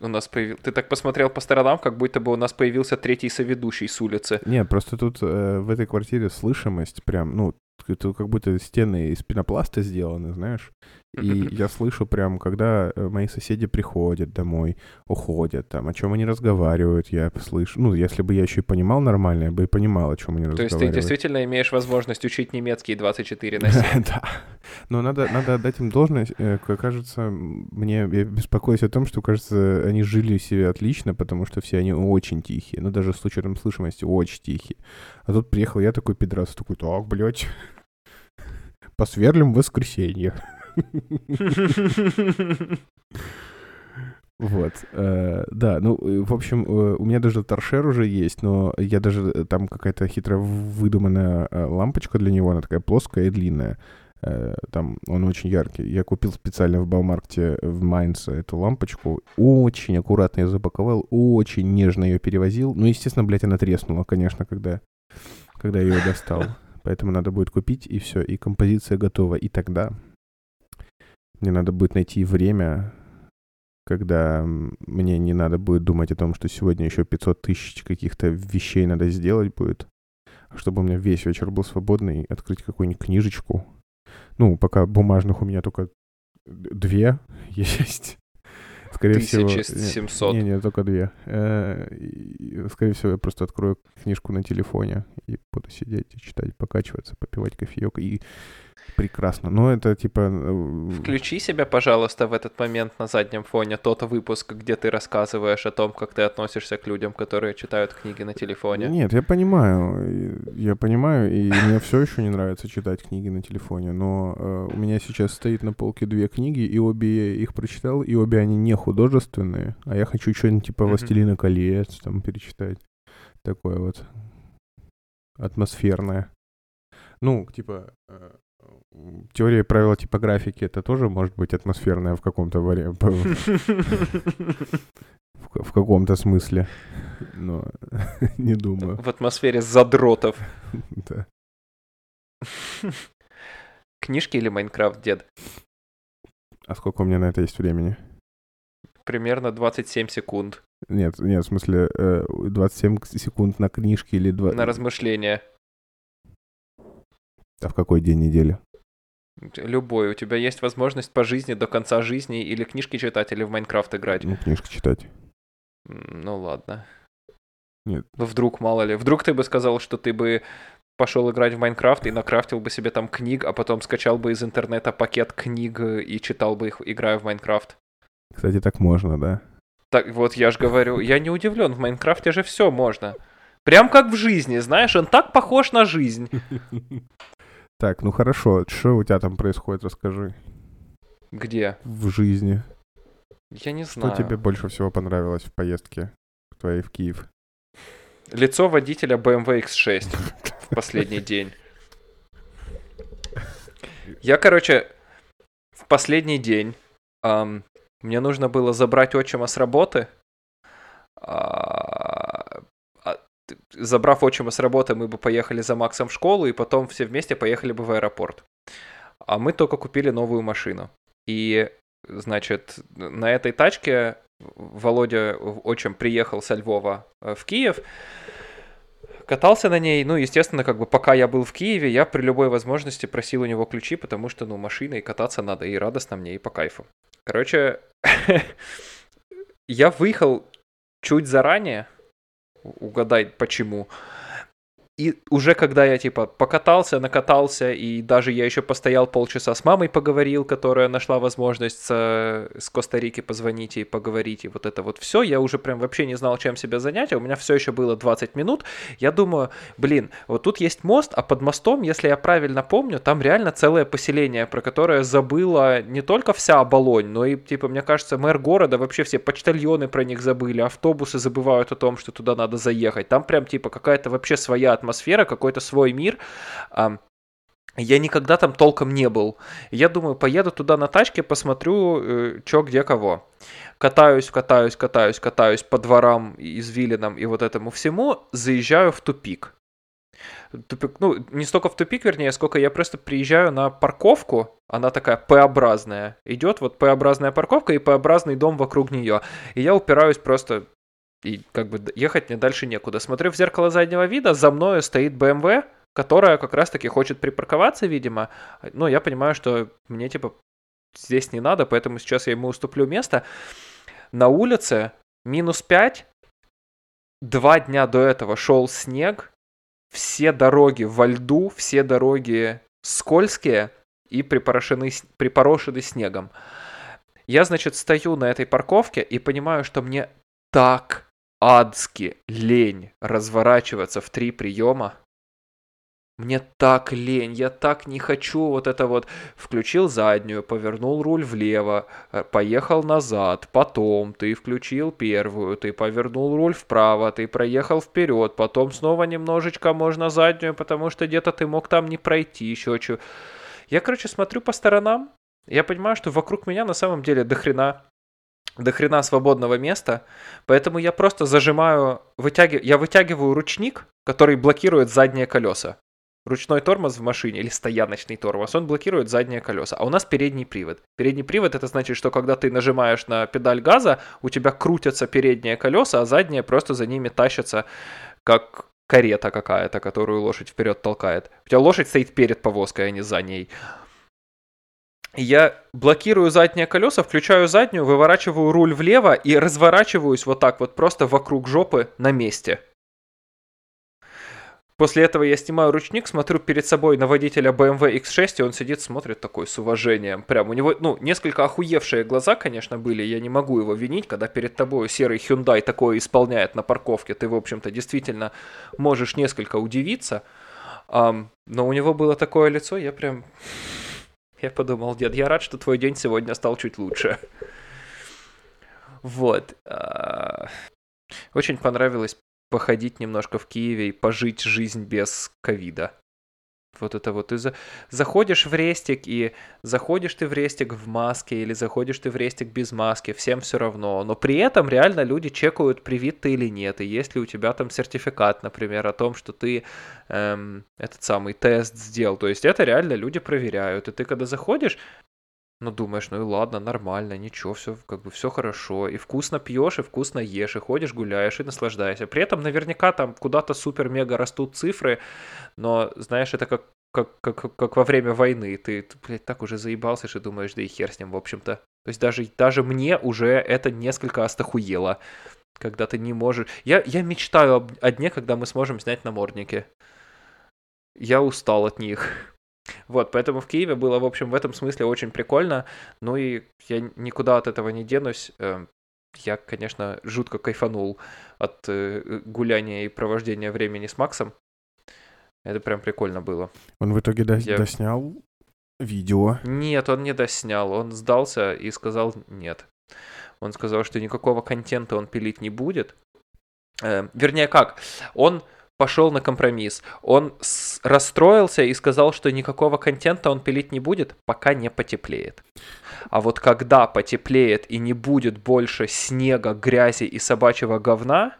У нас появил... Ты так посмотрел по сторонам, как будто бы у нас появился третий соведущий с улицы. не, просто тут э, в этой квартире слышимость прям, ну, это как будто стены из пенопласта сделаны, знаешь. И *laughs* я слышу прям, когда э, мои соседи приходят домой, уходят, там, о чем они разговаривают, я слышу. Ну, если бы я еще и понимал нормально, я бы и понимал, о чем они То есть ты разговаривают. действительно имеешь возможность учить немецкий 24 на 7. *laughs* Да. Но надо, надо отдать им должность. Э, Кажется, мне я беспокоюсь о том, что, кажется, они жили себе отлично, потому что все они очень тихие. Ну, даже с учетом слышимости, очень тихие. А тут приехал я такой пидрас, такой, так, блядь, *laughs* посверлим в воскресенье. Вот, э, да, ну, э, в общем, э, у меня даже торшер уже есть, но я даже, там какая-то хитро выдуманная лампочка для него, она такая плоская и длинная. Там он очень яркий. Я купил специально в Баумаркте в Майнце эту лампочку. Очень аккуратно ее запаковал, очень нежно ее перевозил. Ну, естественно, блядь, она треснула, конечно, когда, когда я ее достал. *laughs* Поэтому надо будет купить, и все, и композиция готова. И тогда мне надо будет найти время, когда мне не надо будет думать о том, что сегодня еще 500 тысяч каких-то вещей надо сделать будет, а чтобы у меня весь вечер был свободный, открыть какую-нибудь книжечку. Ну, пока бумажных у меня только две *laughs* есть. Скорее всего... не- 1700. Не, только две. Э, Скорее всего, я просто открою книжку на телефоне и буду сидеть и читать, покачиваться, попивать кофеек. И прекрасно. Но это типа... э, Включи себя, пожалуйста, в этот момент на заднем фоне тот выпуск, где ты рассказываешь о том, как ты относишься к людям, которые читают книги на телефоне. Нет, я понимаю, я понимаю, и мне все еще не нравится читать книги на телефоне, но э, у меня сейчас стоит на полке две книги, и обе я их прочитал, и обе они не художественные, а я хочу что-нибудь типа. «Властелина колец» там перечитать, такое вот атмосферное. Ну, типа, э, теория и правила типографики, это тоже может быть атмосферное в каком-то варианте, в, каком-то смысле, но *laughs* не думаю. В атмосфере задротов. *laughs* Да. Книжки или Майнкрафт, дед? А сколько у меня на это есть времени? Примерно 27 секунд Нет, нет, в смысле, э, 27 секунд на книжке или 2... на размышление. А в какой день недели? Любой. У тебя есть возможность по жизни до конца жизни или книжки читать, или в Майнкрафт играть. Ну, книжку читать. Ну ладно. Нет. Ну вдруг, мало ли. Вдруг ты бы сказал, что ты бы пошел играть в Майнкрафт и накрафтил бы себе там книг, а потом скачал бы из интернета пакет книг и читал бы их, играя в Майнкрафт. Кстати, так можно, да? Так вот, я же говорю, я не удивлен, в Майнкрафте же все можно. Прям как в жизни, знаешь, он так похож на жизнь. *laughs* Так, ну хорошо, что у тебя там происходит, расскажи. Где? В жизни. Я не знаю. Что тебе больше всего понравилось в поездке твоей в Киев? Лицо водителя BMW X6 в *laughs* последний день. Я, короче, в последний день эм, мне нужно было забрать отчима с работы. А, забрав отчима с работы, мы бы поехали за Максом в школу, и потом все вместе поехали бы в аэропорт. А мы только купили новую машину. И, значит, на этой тачке Володя отчим приехал со Львова э, в Киев, катался на ней, ну, естественно, как бы пока я был в Киеве, я при любой возможности просил у него ключи, потому что, ну, машина и кататься надо, и радостно мне, и по кайфу. Короче, *laughs* я выехал чуть заранее, угадай почему, и уже когда я, типа, покатался, накатался, и даже я еще постоял полчаса с мамой поговорил, которая нашла возможность с, с Коста-Рики позвонить и поговорить, и вот это вот все, я уже прям вообще не знал, чем себя занять, а у меня все еще было 20 минут. Я думаю, блин, вот тут есть мост, а под мостом, если я правильно помню, там реально целое поселение, про которое забыла не только вся Оболонь, но и, типа, мне кажется, мэр города, вообще все почтальоны про них забыли, автобусы забывают о том, что туда надо заехать. Там прям, типа, какая-то вообще своя атмосфера, какой-то свой мир. Я никогда там толком не был. Я думаю, поеду туда на тачке, посмотрю, э, чё, где, кого. Катаюсь, катаюсь, катаюсь, катаюсь по дворам, извилинам и вот этому всему, заезжаю в тупик. Тупик, ну, не столько в тупик, вернее, сколько я просто приезжаю на парковку, она такая П-образная. Идет вот П-образная парковка и П-образный дом вокруг нее. И я упираюсь просто и как бы ехать мне дальше некуда. Смотрю в зеркало заднего вида, за мною стоит BMW, которая как раз-таки хочет припарковаться, видимо. Но я понимаю, что мне типа здесь не надо, поэтому сейчас я ему уступлю место. На улице минус 5, два дня до этого шел снег, все дороги во льду, все дороги скользкие и припорошены, припорошены снегом. Я, значит, стою на этой парковке и понимаю, что мне так адски лень разворачиваться в три приема. Мне так лень, я так не хочу вот это вот. Включил заднюю, повернул руль влево, э, поехал назад, потом ты включил первую, ты повернул руль вправо, ты проехал вперед, потом снова немножечко можно заднюю, потому что где-то ты мог там не пройти, еще что. Я, короче, смотрю по сторонам, я понимаю, что вокруг меня на самом деле дохрена до хрена свободного места, поэтому я просто зажимаю, вытягив... я вытягиваю ручник, который блокирует задние колеса. Ручной тормоз в машине или стояночный тормоз, он блокирует задние колеса. А у нас передний привод. Передний привод это значит, что когда ты нажимаешь на педаль газа, у тебя крутятся передние колеса, а задние просто за ними тащатся, как карета какая-то, которую лошадь вперед толкает. У тебя лошадь стоит перед повозкой, а не за ней я блокирую задние колеса, включаю заднюю, выворачиваю руль влево и разворачиваюсь вот так вот просто вокруг жопы на месте. После этого я снимаю ручник, смотрю перед собой на водителя BMW X6, и он сидит, смотрит такой с уважением. Прям у него, ну, несколько охуевшие глаза, конечно, были, я не могу его винить, когда перед тобой серый Hyundai такое исполняет на парковке, ты, в общем-то, действительно можешь несколько удивиться. Но у него было такое лицо, я прям я подумал, дед, я рад, что твой день сегодня стал чуть лучше. Вот. А, очень понравилось походить немножко в Киеве и пожить жизнь без ковида. Вот это вот. Ты за... заходишь в рестик, и заходишь ты в рестик в маске, или заходишь ты в рестик без маски, всем все равно. Но при этом реально люди чекают, привит ты или нет, и есть ли у тебя там сертификат, например, о том, что ты эм, этот самый тест сделал. То есть это реально люди проверяют. И ты когда заходишь, ну, думаешь, ну и ладно, нормально, ничего, все как бы все хорошо. И вкусно пьешь, и вкусно ешь, и ходишь, гуляешь, и наслаждаешься. При этом наверняка там куда-то супер-мега растут цифры, но, знаешь, это как, как, как, как во время войны. Ты, ты, блядь, так уже заебался, что думаешь, да и хер с ним, в общем-то. То есть даже, даже мне уже это несколько остохуело, когда ты не можешь... Я, я мечтаю об, о дне, когда мы сможем снять намордники. Я устал от них. Вот, поэтому в Киеве было, в общем, в этом смысле очень прикольно. Ну и я никуда от этого не денусь. Эм, я, конечно, жутко кайфанул от э, гуляния и провождения времени с Максом. Это прям прикольно было. Он в итоге до- Я- доснял видео. Нет, он не доснял. Он сдался и сказал нет. Он сказал, что никакого контента он пилить не будет. Э, вернее, как? Он пошел на компромисс. Он расстроился и сказал, что никакого контента он пилить не будет, пока не потеплеет. А вот когда потеплеет и не будет больше снега, грязи и собачьего говна,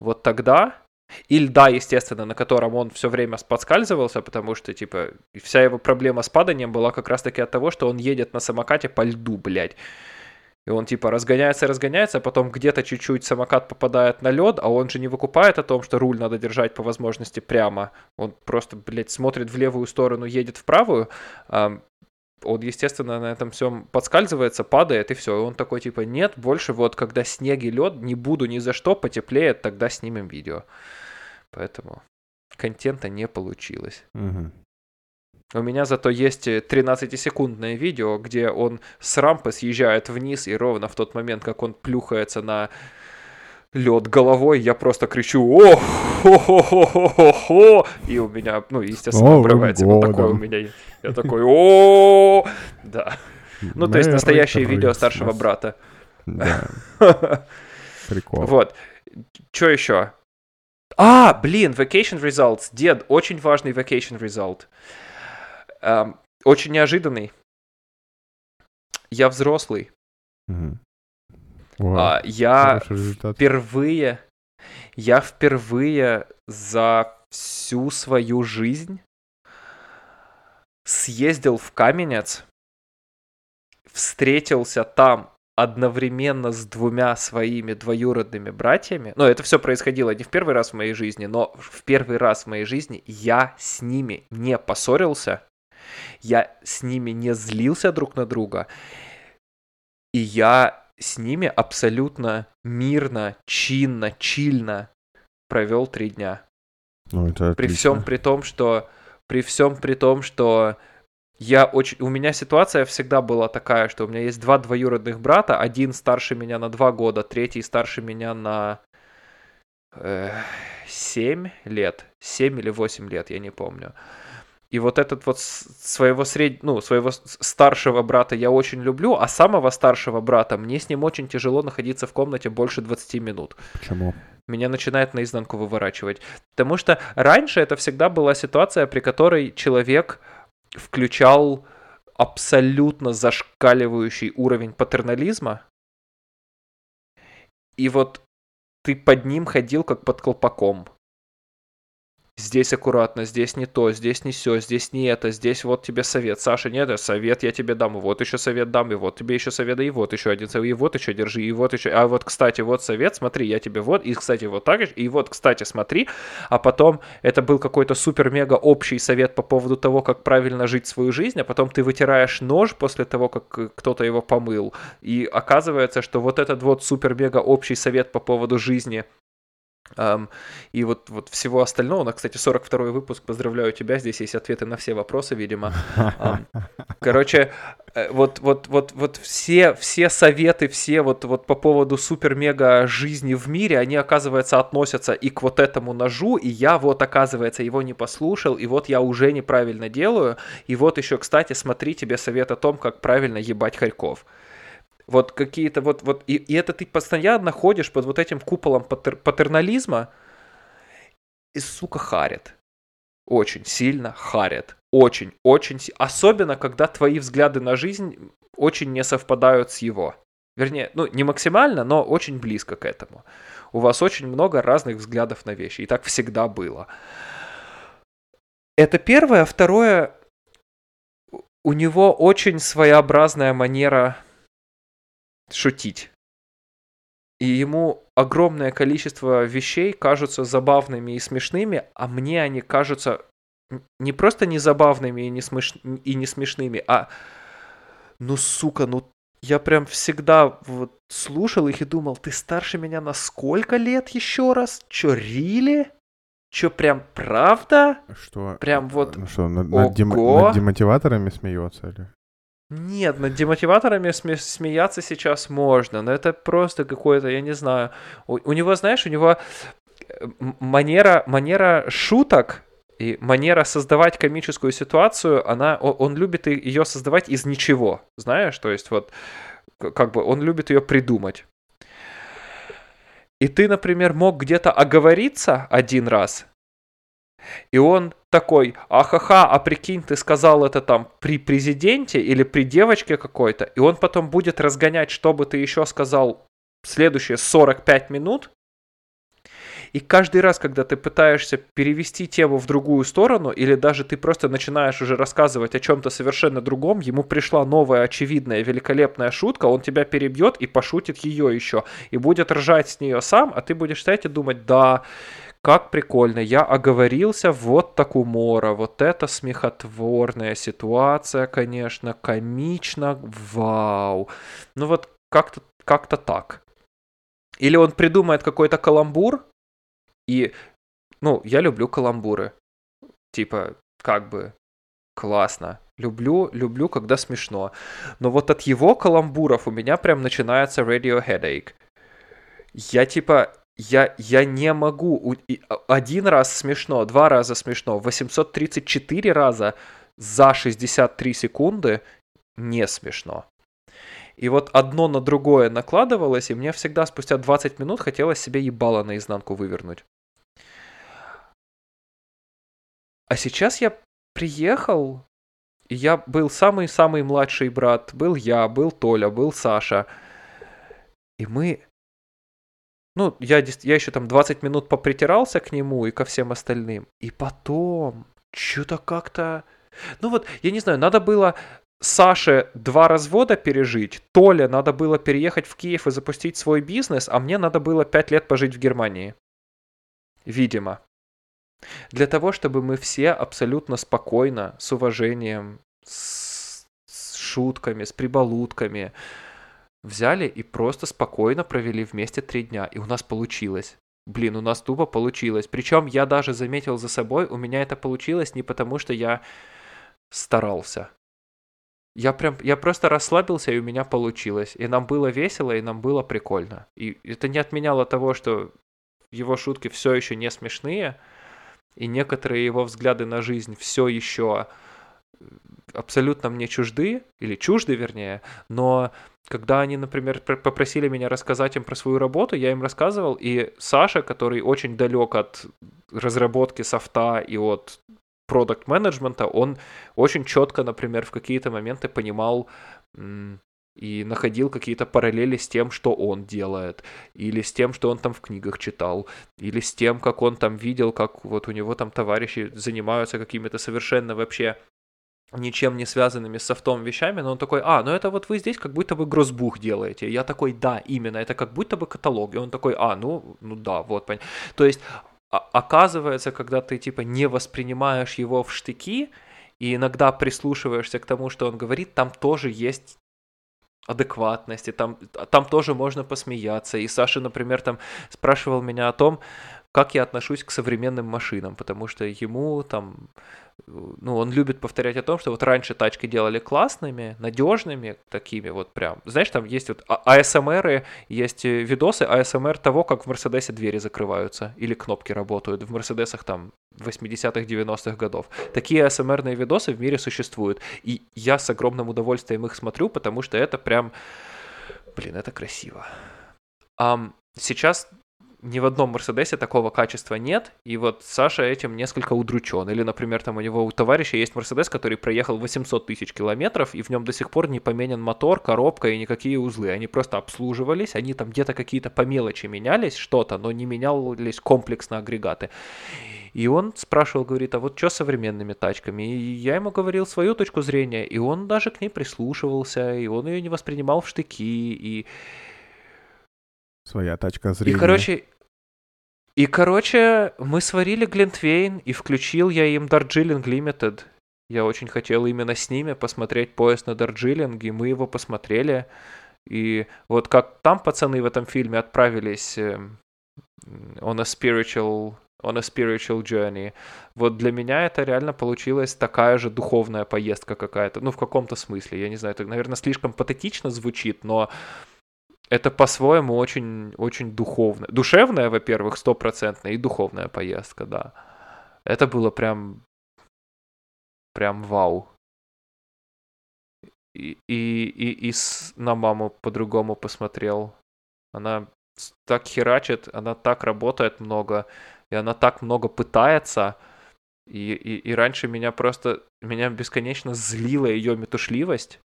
вот тогда и льда, естественно, на котором он все время подскальзывался, потому что, типа, вся его проблема с паданием была как раз-таки от того, что он едет на самокате по льду, блядь. И он, типа, разгоняется, разгоняется, а потом где-то чуть-чуть самокат попадает на лед, а он же не выкупает о том, что руль надо держать по возможности прямо. Он просто, блядь, смотрит в левую сторону, едет в правую. а, он, естественно, на этом всем подскальзывается, падает, и все. И он такой, типа, нет, больше вот, когда снег и лед, не буду ни за что, потеплеет, тогда снимем видео. Поэтому контента не получилось. Мгм. У меня зато есть э, 13-секундное видео, где он с рампы съезжает вниз, и ровно в тот момент, как он плюхается на лед головой, я просто кричу о хо хо хо хо хо хо и у меня, ну, естественно, обрывается. Вот такое у меня. Я такой о Да. Ну, то есть настоящее видео старшего брата. *laughs* Прикол. Вот. Что еще? А, блин, vacation results. Дед, очень важный vacation result. Эм, очень неожиданный. Я взрослый. Вау, А, я впервые, я впервые за всю свою жизнь съездил в Каменец, встретился там одновременно с двумя своими двоюродными братьями. Но это все происходило не в первый раз в моей жизни, но в первый раз в моей жизни я с ними не поссорился, я с ними не злился друг на друга, и я с ними абсолютно мирно, чинно, чильно провел три дня. Ну, это При всем при том, что при всем при том, что я очень... У меня ситуация всегда была такая, что у меня есть два двоюродных брата, один старше меня на два года, третий старше меня на э, семь лет, семь или восемь лет, я не помню. И вот этот вот своего сред... ну, своего старшего брата я очень люблю, а самого старшего брата мне с ним очень тяжело находиться в комнате больше 20 минут Почему? меня начинает наизнанку выворачивать. Потому что раньше это всегда была ситуация, при которой человек включал абсолютно зашкаливающий уровень патернализма, и вот ты под ним ходил как под колпаком. Здесь аккуратно, здесь не то, здесь не все, здесь не это, здесь вот тебе совет. Саша, нет, это совет я тебе дам, вот еще совет дам, и вот тебе еще совет, и вот еще один совет, и вот еще держи, и вот еще. А вот, кстати, вот совет, смотри, я тебе вот, и, кстати, вот так же, и вот, кстати, смотри. А потом это был какой-то супер-мега общий совет по поводу того, как правильно жить свою жизнь, а потом ты вытираешь нож после того, как э, кто-то его помыл, и оказывается, что вот этот вот супер-мега общий совет по поводу жизни и вот, вот всего остального, на, кстати, 42 выпуск, поздравляю тебя, здесь есть ответы на все вопросы, видимо. Короче, э, вот, вот, вот, вот все, все советы, все вот, вот по поводу супер-мега жизни в мире, они, оказывается, относятся и к вот этому ножу, и я вот, оказывается, его не послушал, и вот я уже неправильно делаю, и вот еще, кстати, смотри тебе совет о том, как правильно ебать хорьков. Вот какие-то вот, вот и, и это ты постоянно ходишь под вот этим куполом патер- патернализма и, сука, харит. Очень сильно харит. Очень, очень. Особенно, когда твои взгляды на жизнь очень не совпадают с его. Вернее, ну, не максимально, но очень близко к этому. У вас очень много разных взглядов на вещи. И так всегда было. Это первое. Второе, у него очень своеобразная манера шутить. И ему огромное количество вещей кажутся забавными и смешными, а мне они кажутся не просто не забавными и не, смеш... и не смешными, а ну сука, ну я прям всегда вот слушал их и думал, ты старше меня на сколько лет еще раз? Чё, рили? Чё, прям правда? Что? Прям вот Ну что, над, над дем- над демотиваторами смеется или? Нет, над демотиваторами сме- смеяться сейчас можно, но это просто какое-то, я не знаю. У, у него, знаешь, у него э, манера, манера шуток и манера создавать комическую ситуацию, она, он, он любит ее создавать из ничего, знаешь, то есть вот как бы он любит ее придумать. И ты, например, мог где-то оговориться один раз, и он такой, ахаха, а прикинь, ты сказал это там при президенте или при девочке какой-то, и он потом будет разгонять, что бы ты еще сказал следующие 45 минут, и каждый раз, когда ты пытаешься перевести тему в другую сторону, или даже ты просто начинаешь уже рассказывать о чем-то совершенно другом, ему пришла новая, очевидная, великолепная шутка, он тебя перебьет и пошутит ее еще. И будет ржать с нее сам, а ты будешь стоять и думать, да, как прикольно, я оговорился, вот так умора, вот это смехотворная ситуация, конечно, комично, вау. Ну вот как-то как так. Или он придумает какой-то каламбур, и, ну, я люблю каламбуры. Типа, как бы, классно. Люблю, люблю, когда смешно. Но вот от его каламбуров у меня прям начинается radio headache. Я типа, я, я не могу. А, один раз смешно, два раза смешно, 834 раза за 63 секунды не смешно. И вот одно на другое накладывалось, и мне всегда спустя 20 минут хотелось себе ебало наизнанку вывернуть. А сейчас я приехал, и я был самый-самый младший брат, был я, был Толя, был Саша. И мы... Ну, я, я еще там 20 минут попритирался к нему и ко всем остальным. И потом, что-то как-то... Ну вот, я не знаю, надо было Саше два развода пережить, Толе надо было переехать в Киев и запустить свой бизнес, а мне надо было пять лет пожить в Германии. Видимо. Для того, чтобы мы все абсолютно спокойно, с уважением, с, с шутками, с прибалутками взяли и просто спокойно провели вместе три дня. И у нас получилось. Блин, у нас тупо получилось. Причем я даже заметил за собой, у меня это получилось не потому, что я старался. Я прям, я просто расслабился, и у меня получилось. И нам было весело, и нам было прикольно. И это не отменяло того, что его шутки все еще не смешные, и некоторые его взгляды на жизнь все еще э, абсолютно мне чужды, или чужды, вернее, но когда они, например, попросили меня рассказать им про свою работу, я им рассказывал, и Саша, который очень далек от разработки софта и от продукт менеджмента он очень четко, например, в какие-то моменты понимал и находил какие-то параллели с тем, что он делает, или с тем, что он там в книгах читал, или с тем, как он там видел, как вот у него там товарищи занимаются какими-то совершенно вообще ничем не связанными с софтом вещами, но он такой, а, ну это вот вы здесь как будто бы грозбух делаете. Я такой, да, именно, это как будто бы каталог. И он такой, а, ну, ну да, вот, понятно. То есть а, оказывается, когда ты типа не воспринимаешь его в штыки и иногда прислушиваешься к тому, что он говорит, там тоже есть адекватность, и там, там тоже можно посмеяться. И Саша, например, там спрашивал меня о том, как я отношусь к современным машинам, потому что ему там ну, он любит повторять о том, что вот раньше тачки делали классными, надежными, такими вот прям. Знаешь, там есть вот АСМР, есть э, видосы АСМР того, как в Мерседесе двери закрываются или кнопки работают. В Мерседесах там 80-х, 90-х годов. Такие АСМРные видосы в мире существуют. И я с огромным удовольствием их смотрю, потому что это прям... Блин, это красиво. Um, сейчас ни в одном Мерседесе такого качества нет, и вот Саша этим несколько удручен. Или, например, там у него у товарища есть Мерседес, который проехал 800 тысяч километров, и в нем до сих пор не поменен мотор, коробка и никакие узлы. Они просто обслуживались, они там где-то какие-то по мелочи менялись, что-то, но не менялись комплексно агрегаты. И он спрашивал, говорит, а вот что с современными тачками? И я ему говорил свою точку зрения, и он даже к ней прислушивался, и он ее не воспринимал в штыки, и Своя тачка зрения. И, короче, и, короче, мы сварили Глинтвейн, и включил я им Darjeeling Limited. Я очень хотел именно с ними посмотреть поезд на Дарджилинг, мы его посмотрели. И вот как там пацаны в этом фильме отправились эм, on a spiritual on a spiritual journey. Вот для меня это реально получилась такая же духовная поездка какая-то, ну, в каком-то смысле, я не знаю, это, наверное, слишком патетично звучит, но это по-своему очень, очень духовно. Душевная, во-первых, стопроцентная, и духовная поездка, да. Это было прям, прям вау. И, и, и, и с, на маму по-другому посмотрел. Она так херачит, она так работает много, и она так много пытается. И, и, и раньше меня просто, меня бесконечно злила ее метушливость.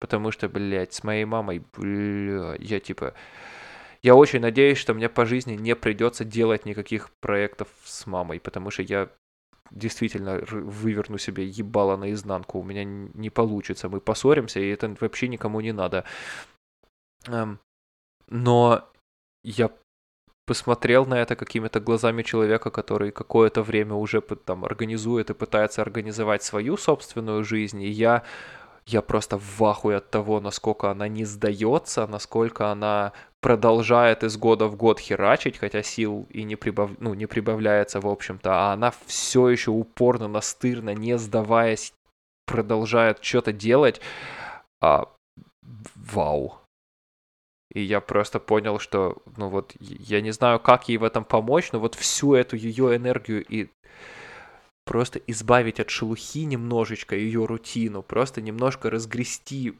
Потому что, блядь, с моей мамой, бля, я типа... Я очень надеюсь, что мне по жизни не придется делать никаких проектов с мамой, потому что я действительно выверну себе ебало наизнанку, у меня не получится, мы поссоримся, и это вообще никому не надо. Эм, но я посмотрел на это какими-то глазами человека, который какое-то время уже там организует и пытается организовать свою собственную жизнь, и я я просто в ахуе от того, насколько она не сдается, насколько она продолжает из года в год херачить, хотя сил и не, прибав... ну, не прибавляется, в общем-то, а она все еще упорно, настырно, не сдаваясь, продолжает что-то делать. А, вау. И я просто понял, что, ну вот, я не знаю, как ей в этом помочь, но вот всю эту ее энергию и просто избавить от шелухи немножечко ее рутину, просто немножко разгрести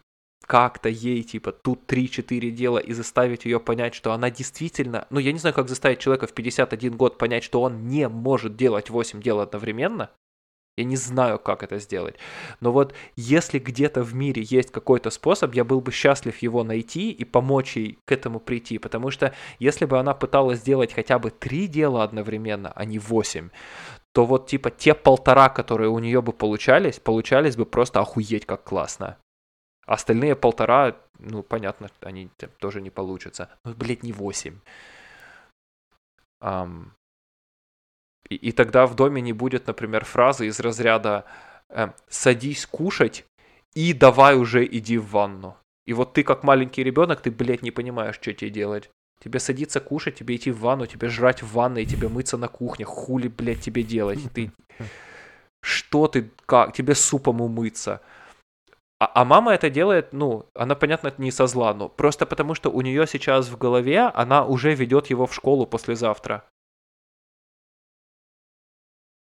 как-то ей, типа, тут 3-4 дела и заставить ее понять, что она действительно... Ну, я не знаю, как заставить человека в 51 год понять, что он не может делать 8 дел одновременно. Я не знаю, как это сделать. Но вот если где-то в мире есть какой-то способ, я был бы счастлив его найти и помочь ей к этому прийти. Потому что если бы она пыталась сделать хотя бы три дела одновременно, а не восемь, то вот типа те полтора, которые у нее бы получались, получались бы просто охуеть как классно. Остальные полтора, ну, понятно, они тоже не получатся. Ну, блядь, не восемь. Um, и, и тогда в доме не будет, например, фразы из разряда э, «садись кушать и давай уже иди в ванну». И вот ты как маленький ребенок, ты, блядь, не понимаешь, что тебе делать. Тебе садиться кушать, тебе идти в ванну, тебе жрать в ванной, тебе мыться на кухне. Хули, блядь, тебе делать? Ты... *laughs* Что ты, как? Тебе супом умыться. А, а мама это делает, ну, она, понятно, не со зла, но просто потому, что у нее сейчас в голове она уже ведет его в школу послезавтра.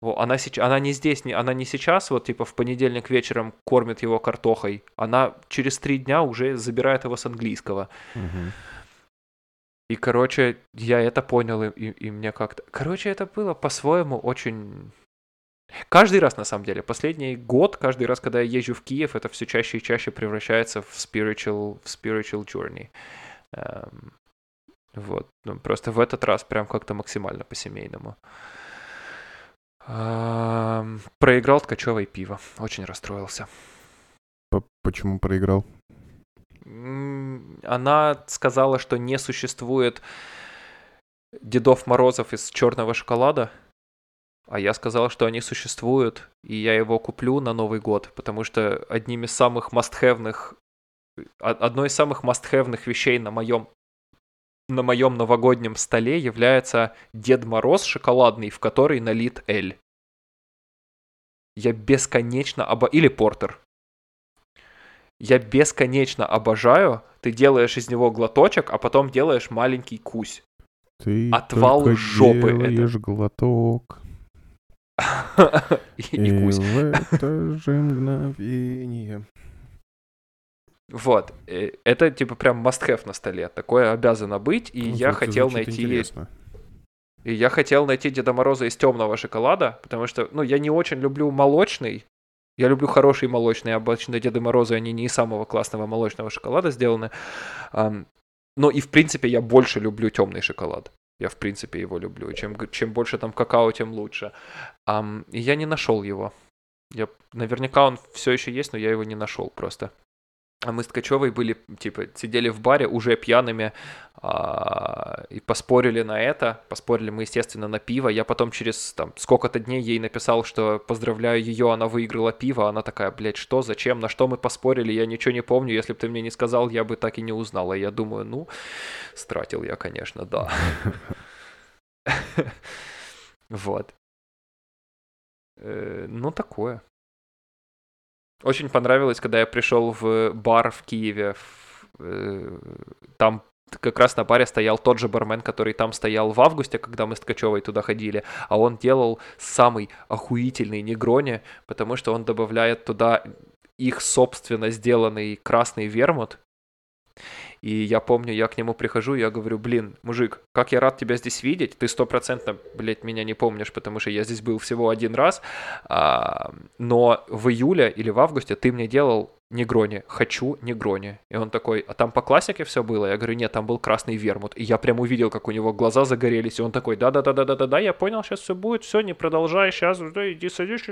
Она, сейчас, она не здесь, не, она не сейчас, вот типа в понедельник вечером кормит его картохой. Она через три дня уже забирает его с английского. Угу. И, короче, я это понял, и, и, мне как-то... Короче, это было по-своему очень... Каждый раз, на самом деле, последний год, каждый раз, когда я езжу в Киев, это все чаще и чаще превращается в spiritual, в spiritual journey. Эм, вот. Ну, просто в этот раз прям как-то максимально по-семейному. Эм, проиграл ткачевое пиво. Очень расстроился. Почему проиграл? Она сказала, что не существует Дедов Морозов из черного шоколада. А я сказал, что они существуют, и я его куплю на Новый год, потому что одним из самых мастхевных, одной из самых мастхевных вещей на моем на моем новогоднем столе является Дед Мороз шоколадный, в который налит Эль. Я бесконечно оба... Или Портер я бесконечно обожаю. Ты делаешь из него глоточек, а потом делаешь маленький кусь. Ты Отвал только жопы делаешь это. глоток. *laughs* И, кусь. в *laughs* это же мгновение. Вот. Э, это типа прям must-have на столе. Такое обязано быть. И ну, я хотел найти... И я хотел найти Деда Мороза из темного шоколада, потому что, ну, я не очень люблю молочный, я люблю хорошие молочные, обычно Деды Морозы, они не из самого классного молочного шоколада сделаны. Но и в принципе я больше люблю темный шоколад. Я в принципе его люблю. Чем, чем больше там какао, тем лучше. И я не нашел его. Я, наверняка он все еще есть, но я его не нашел просто. А мы с Ткачевой были, типа, сидели в баре уже пьяными а, и поспорили на это. Поспорили мы, естественно, на пиво. Я потом через там сколько-то дней ей написал, что поздравляю ее, она выиграла пиво. Она такая, блядь, что, зачем, на что мы поспорили, я ничего не помню. Если бы ты мне не сказал, я бы так и не узнал. И я думаю, ну, стратил я, конечно, да. *laughs* Вот. Э, ну, такое. Очень понравилось, когда я пришел в бар в Киеве. Э, там как раз на баре стоял тот же бармен, который там стоял в августе, когда мы с Ткачевой туда ходили, а он делал самый охуительный негрони, потому что он добавляет туда их собственно сделанный красный вермут, и я помню, я к нему прихожу, я говорю, блин, мужик, как я рад тебя здесь видеть. Ты стопроцентно, блядь, меня не помнишь, потому что я здесь был всего один раз. А, но в июле или в августе ты мне делал Негрони, хочу Негрони. И он такой, а там по классике все было? Я говорю, нет, там был красный вермут. И я прям увидел, как у него глаза загорелись, и он такой, да-да-да-да-да-да, я понял, сейчас все будет, все, не продолжай, сейчас, да, иди садись.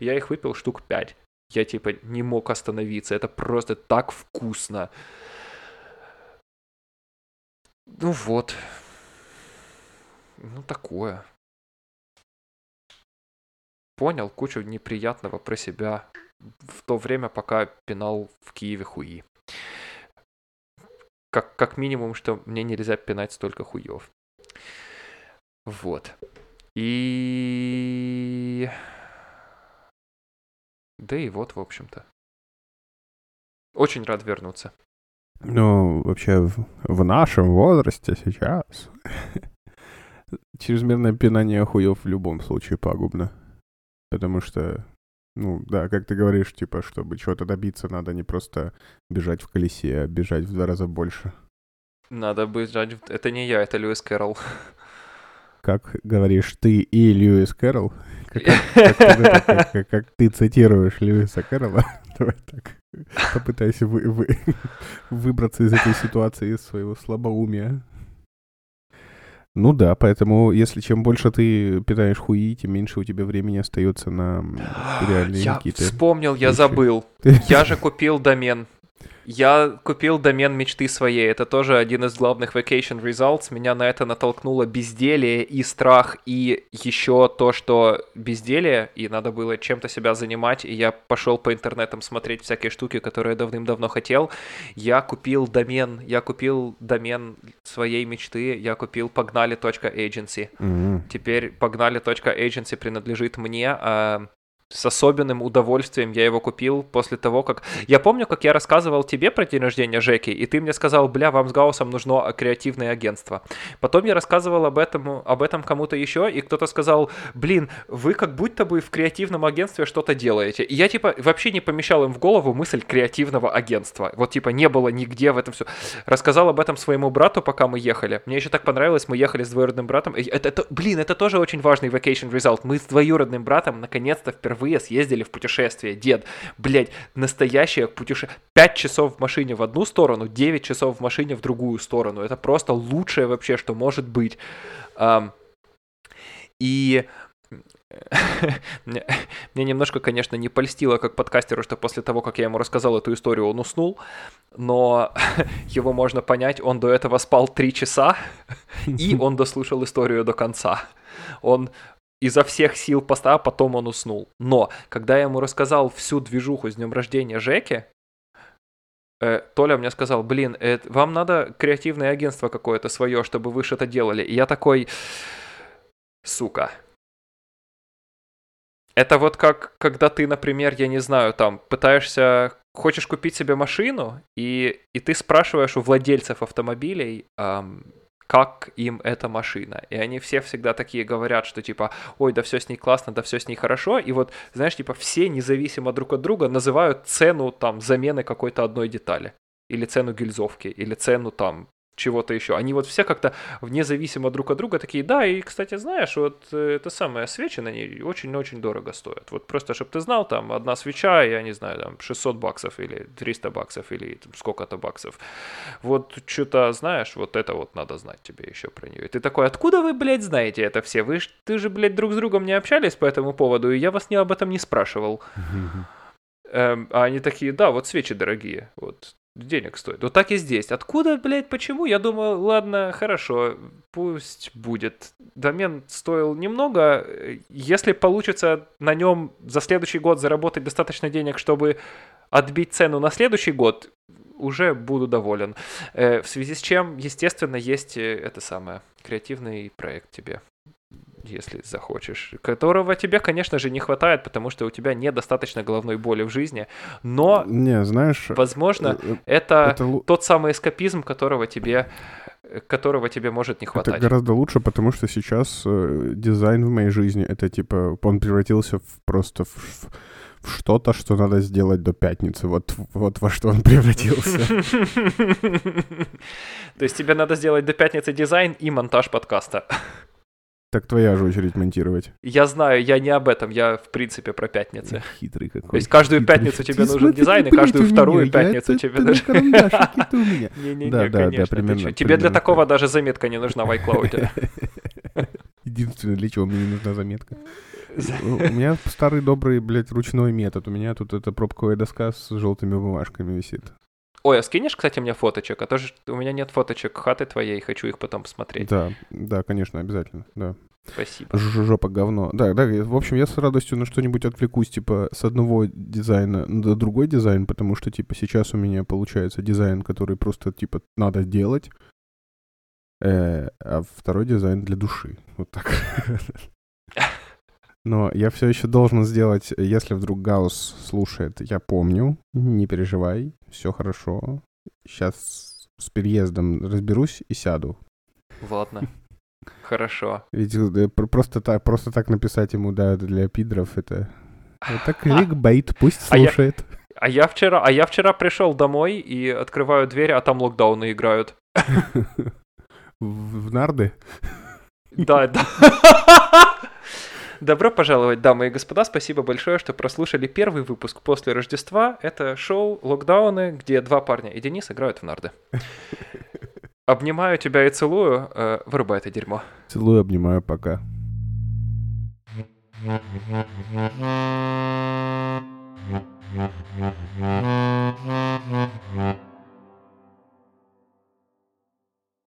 Я их выпил штук пять. Я типа не мог остановиться, это просто так вкусно. Ну вот. Ну такое. Понял кучу неприятного про себя в то время, пока пинал в Киеве хуи. Как, как минимум, что мне нельзя пинать столько хуев. Вот. И... Да и вот, в общем-то. Очень рад вернуться. Ну, вообще, в, в нашем возрасте сейчас *laughs* чрезмерное пинание хуев в любом случае пагубно. Потому что, ну, да, как ты говоришь, типа, чтобы чего-то добиться, надо не просто бежать в колесе, а бежать в два раза больше. Надо бежать... Это не я, это Льюис Кэрролл. *laughs* Как говоришь ты и Льюис Кэрролл? Как, как, *laughs* как, как, как ты цитируешь Льюиса Кэрролла? *laughs* Давай так. Попытайся вы, вы, *laughs* выбраться из этой ситуации, из своего слабоумия. Ну да, поэтому если чем больше ты питаешь хуи, тем меньше у тебя времени остается на *gasps* реальные я какие-то... вспомнил, я забыл. Я же купил домен я купил домен мечты своей. Это тоже один из главных vacation results. Меня на это натолкнуло безделие и страх, и еще то, что безделие, и надо было чем-то себя занимать. И я пошел по интернетам смотреть всякие штуки, которые я давным-давно хотел. Я купил домен, я купил домен своей мечты, я купил погнали.agency. Mm-hmm. Теперь погнали.agency принадлежит мне, а с особенным удовольствием я его купил после того, как... Я помню, как я рассказывал тебе про день рождения Жеки, и ты мне сказал, бля, вам с Гаусом нужно креативное агентство. Потом я рассказывал об этом, об этом кому-то еще, и кто-то сказал, блин, вы как будто бы в креативном агентстве что-то делаете. И я, типа, вообще не помещал им в голову мысль креативного агентства. Вот, типа, не было нигде в этом все. Рассказал об этом своему брату, пока мы ехали. Мне еще так понравилось, мы ехали с двоюродным братом. Это, это, блин, это тоже очень важный vacation result. Мы с двоюродным братом наконец-то впервые впервые съездили в путешествие. Дед, блядь, настоящее путешествие. 5 часов в машине в одну сторону, 9 часов в машине в другую сторону. Это просто лучшее вообще, что может быть. И *laughs* мне, мне немножко, конечно, не польстило как подкастеру, что после того, как я ему рассказал эту историю, он уснул, но *laughs* его можно понять, он до этого спал три часа, *laughs* и он дослушал историю до конца. Он изо всех сил поставил, а потом он уснул. Но, когда я ему рассказал всю движуху с днем рождения Жеки, э, Толя мне сказал, блин, э, вам надо креативное агентство какое-то свое, чтобы вы что-то делали. И я такой, сука. Это вот как, когда ты, например, я не знаю, там, пытаешься, хочешь купить себе машину, и, и ты спрашиваешь у владельцев автомобилей, эм, как им эта машина. И они все всегда такие говорят, что типа, ой, да все с ней классно, да все с ней хорошо. И вот, знаешь, типа все независимо друг от друга называют цену там замены какой-то одной детали. Или цену гильзовки, или цену там чего-то еще. Они вот все как-то независимо друг от друга такие, да, и, кстати, знаешь, вот э, это самое, свечи на ней очень-очень дорого стоят. Вот просто, чтобы ты знал, там, одна свеча, я не знаю, там, 600 баксов или 300 баксов или там, сколько-то баксов. Вот что-то, знаешь, вот это вот надо знать тебе еще про нее. И ты такой, откуда вы, блядь, знаете это все? Вы ж, ты же, блядь, друг с другом не общались по этому поводу, и я вас не об этом не спрашивал. Эм, а они такие, да, вот свечи дорогие. Вот денег стоит. Вот так и здесь. Откуда, блядь, почему? Я думаю, ладно, хорошо, пусть будет. Домен стоил немного. Если получится на нем за следующий год заработать достаточно денег, чтобы отбить цену на следующий год, уже буду доволен. Э, в связи с чем, естественно, есть э, это самое, креативный проект тебе. Если захочешь, которого тебе, конечно же, не хватает, потому что у тебя недостаточно головной боли в жизни, но, Не, знаешь... возможно, э, э, это, это тот самый эскапизм, которого тебе, которого тебе может не Это хватать. гораздо лучше, потому что сейчас э, дизайн в моей жизни, это типа, он превратился в просто в, в- в что-то, что надо сделать до пятницы. Вот, вот во что он превратился. *laughs* То есть тебе надо сделать до пятницы дизайн и монтаж подкаста. Так твоя же очередь монтировать. Я знаю, я не об этом, я в принципе про пятницы. Хитрый какой. То есть каждую хитрый. пятницу тебе Ты нужен дизайн, и каждую вторую меня, я пятницу это- тебе нужен... карандашике-то у меня. *laughs* Не-не-не, Да, да, да, конечно. ты примерно-. Тебе для такого так. даже заметка не нужна в iCloud. *laughs* Единственное, для чего мне не нужна заметка. У меня старый добрый, блядь, ручной метод. У меня тут эта пробковая доска с желтыми бумажками висит. Ой, а скинешь, кстати, мне фоточек? А то же у меня нет фоточек хаты твоей, хочу их потом посмотреть. Да, да, конечно, обязательно, да. Спасибо. Жопа говно. Да, да, в общем, я с радостью на что-нибудь отвлекусь, типа, с одного дизайна на другой дизайн, потому что, типа, сейчас у меня получается дизайн, который просто, типа, надо делать, э, а второй дизайн для души. Вот так. *laughs* Но я все еще должен сделать, если вдруг Гаус слушает, я помню, не переживай, все хорошо. Сейчас с переездом разберусь и сяду. Ладно. Хорошо. Ведь э, пр- просто так, просто так написать ему, да, для пидров, это... Это кликбейт, пусть А слушает. А я вчера, а я вчера пришел домой и открываю дверь, а там локдауны играют. *laughs* В нарды? Да, да. *laughs* Добро пожаловать, дамы и господа. Спасибо большое, что прослушали первый выпуск после Рождества. Это шоу «Локдауны», где два парня и Денис играют в нарды. *laughs* Обнимаю тебя и целую. Э, Вырубай это дерьмо. Целую, обнимаю, пока. You. *laughs*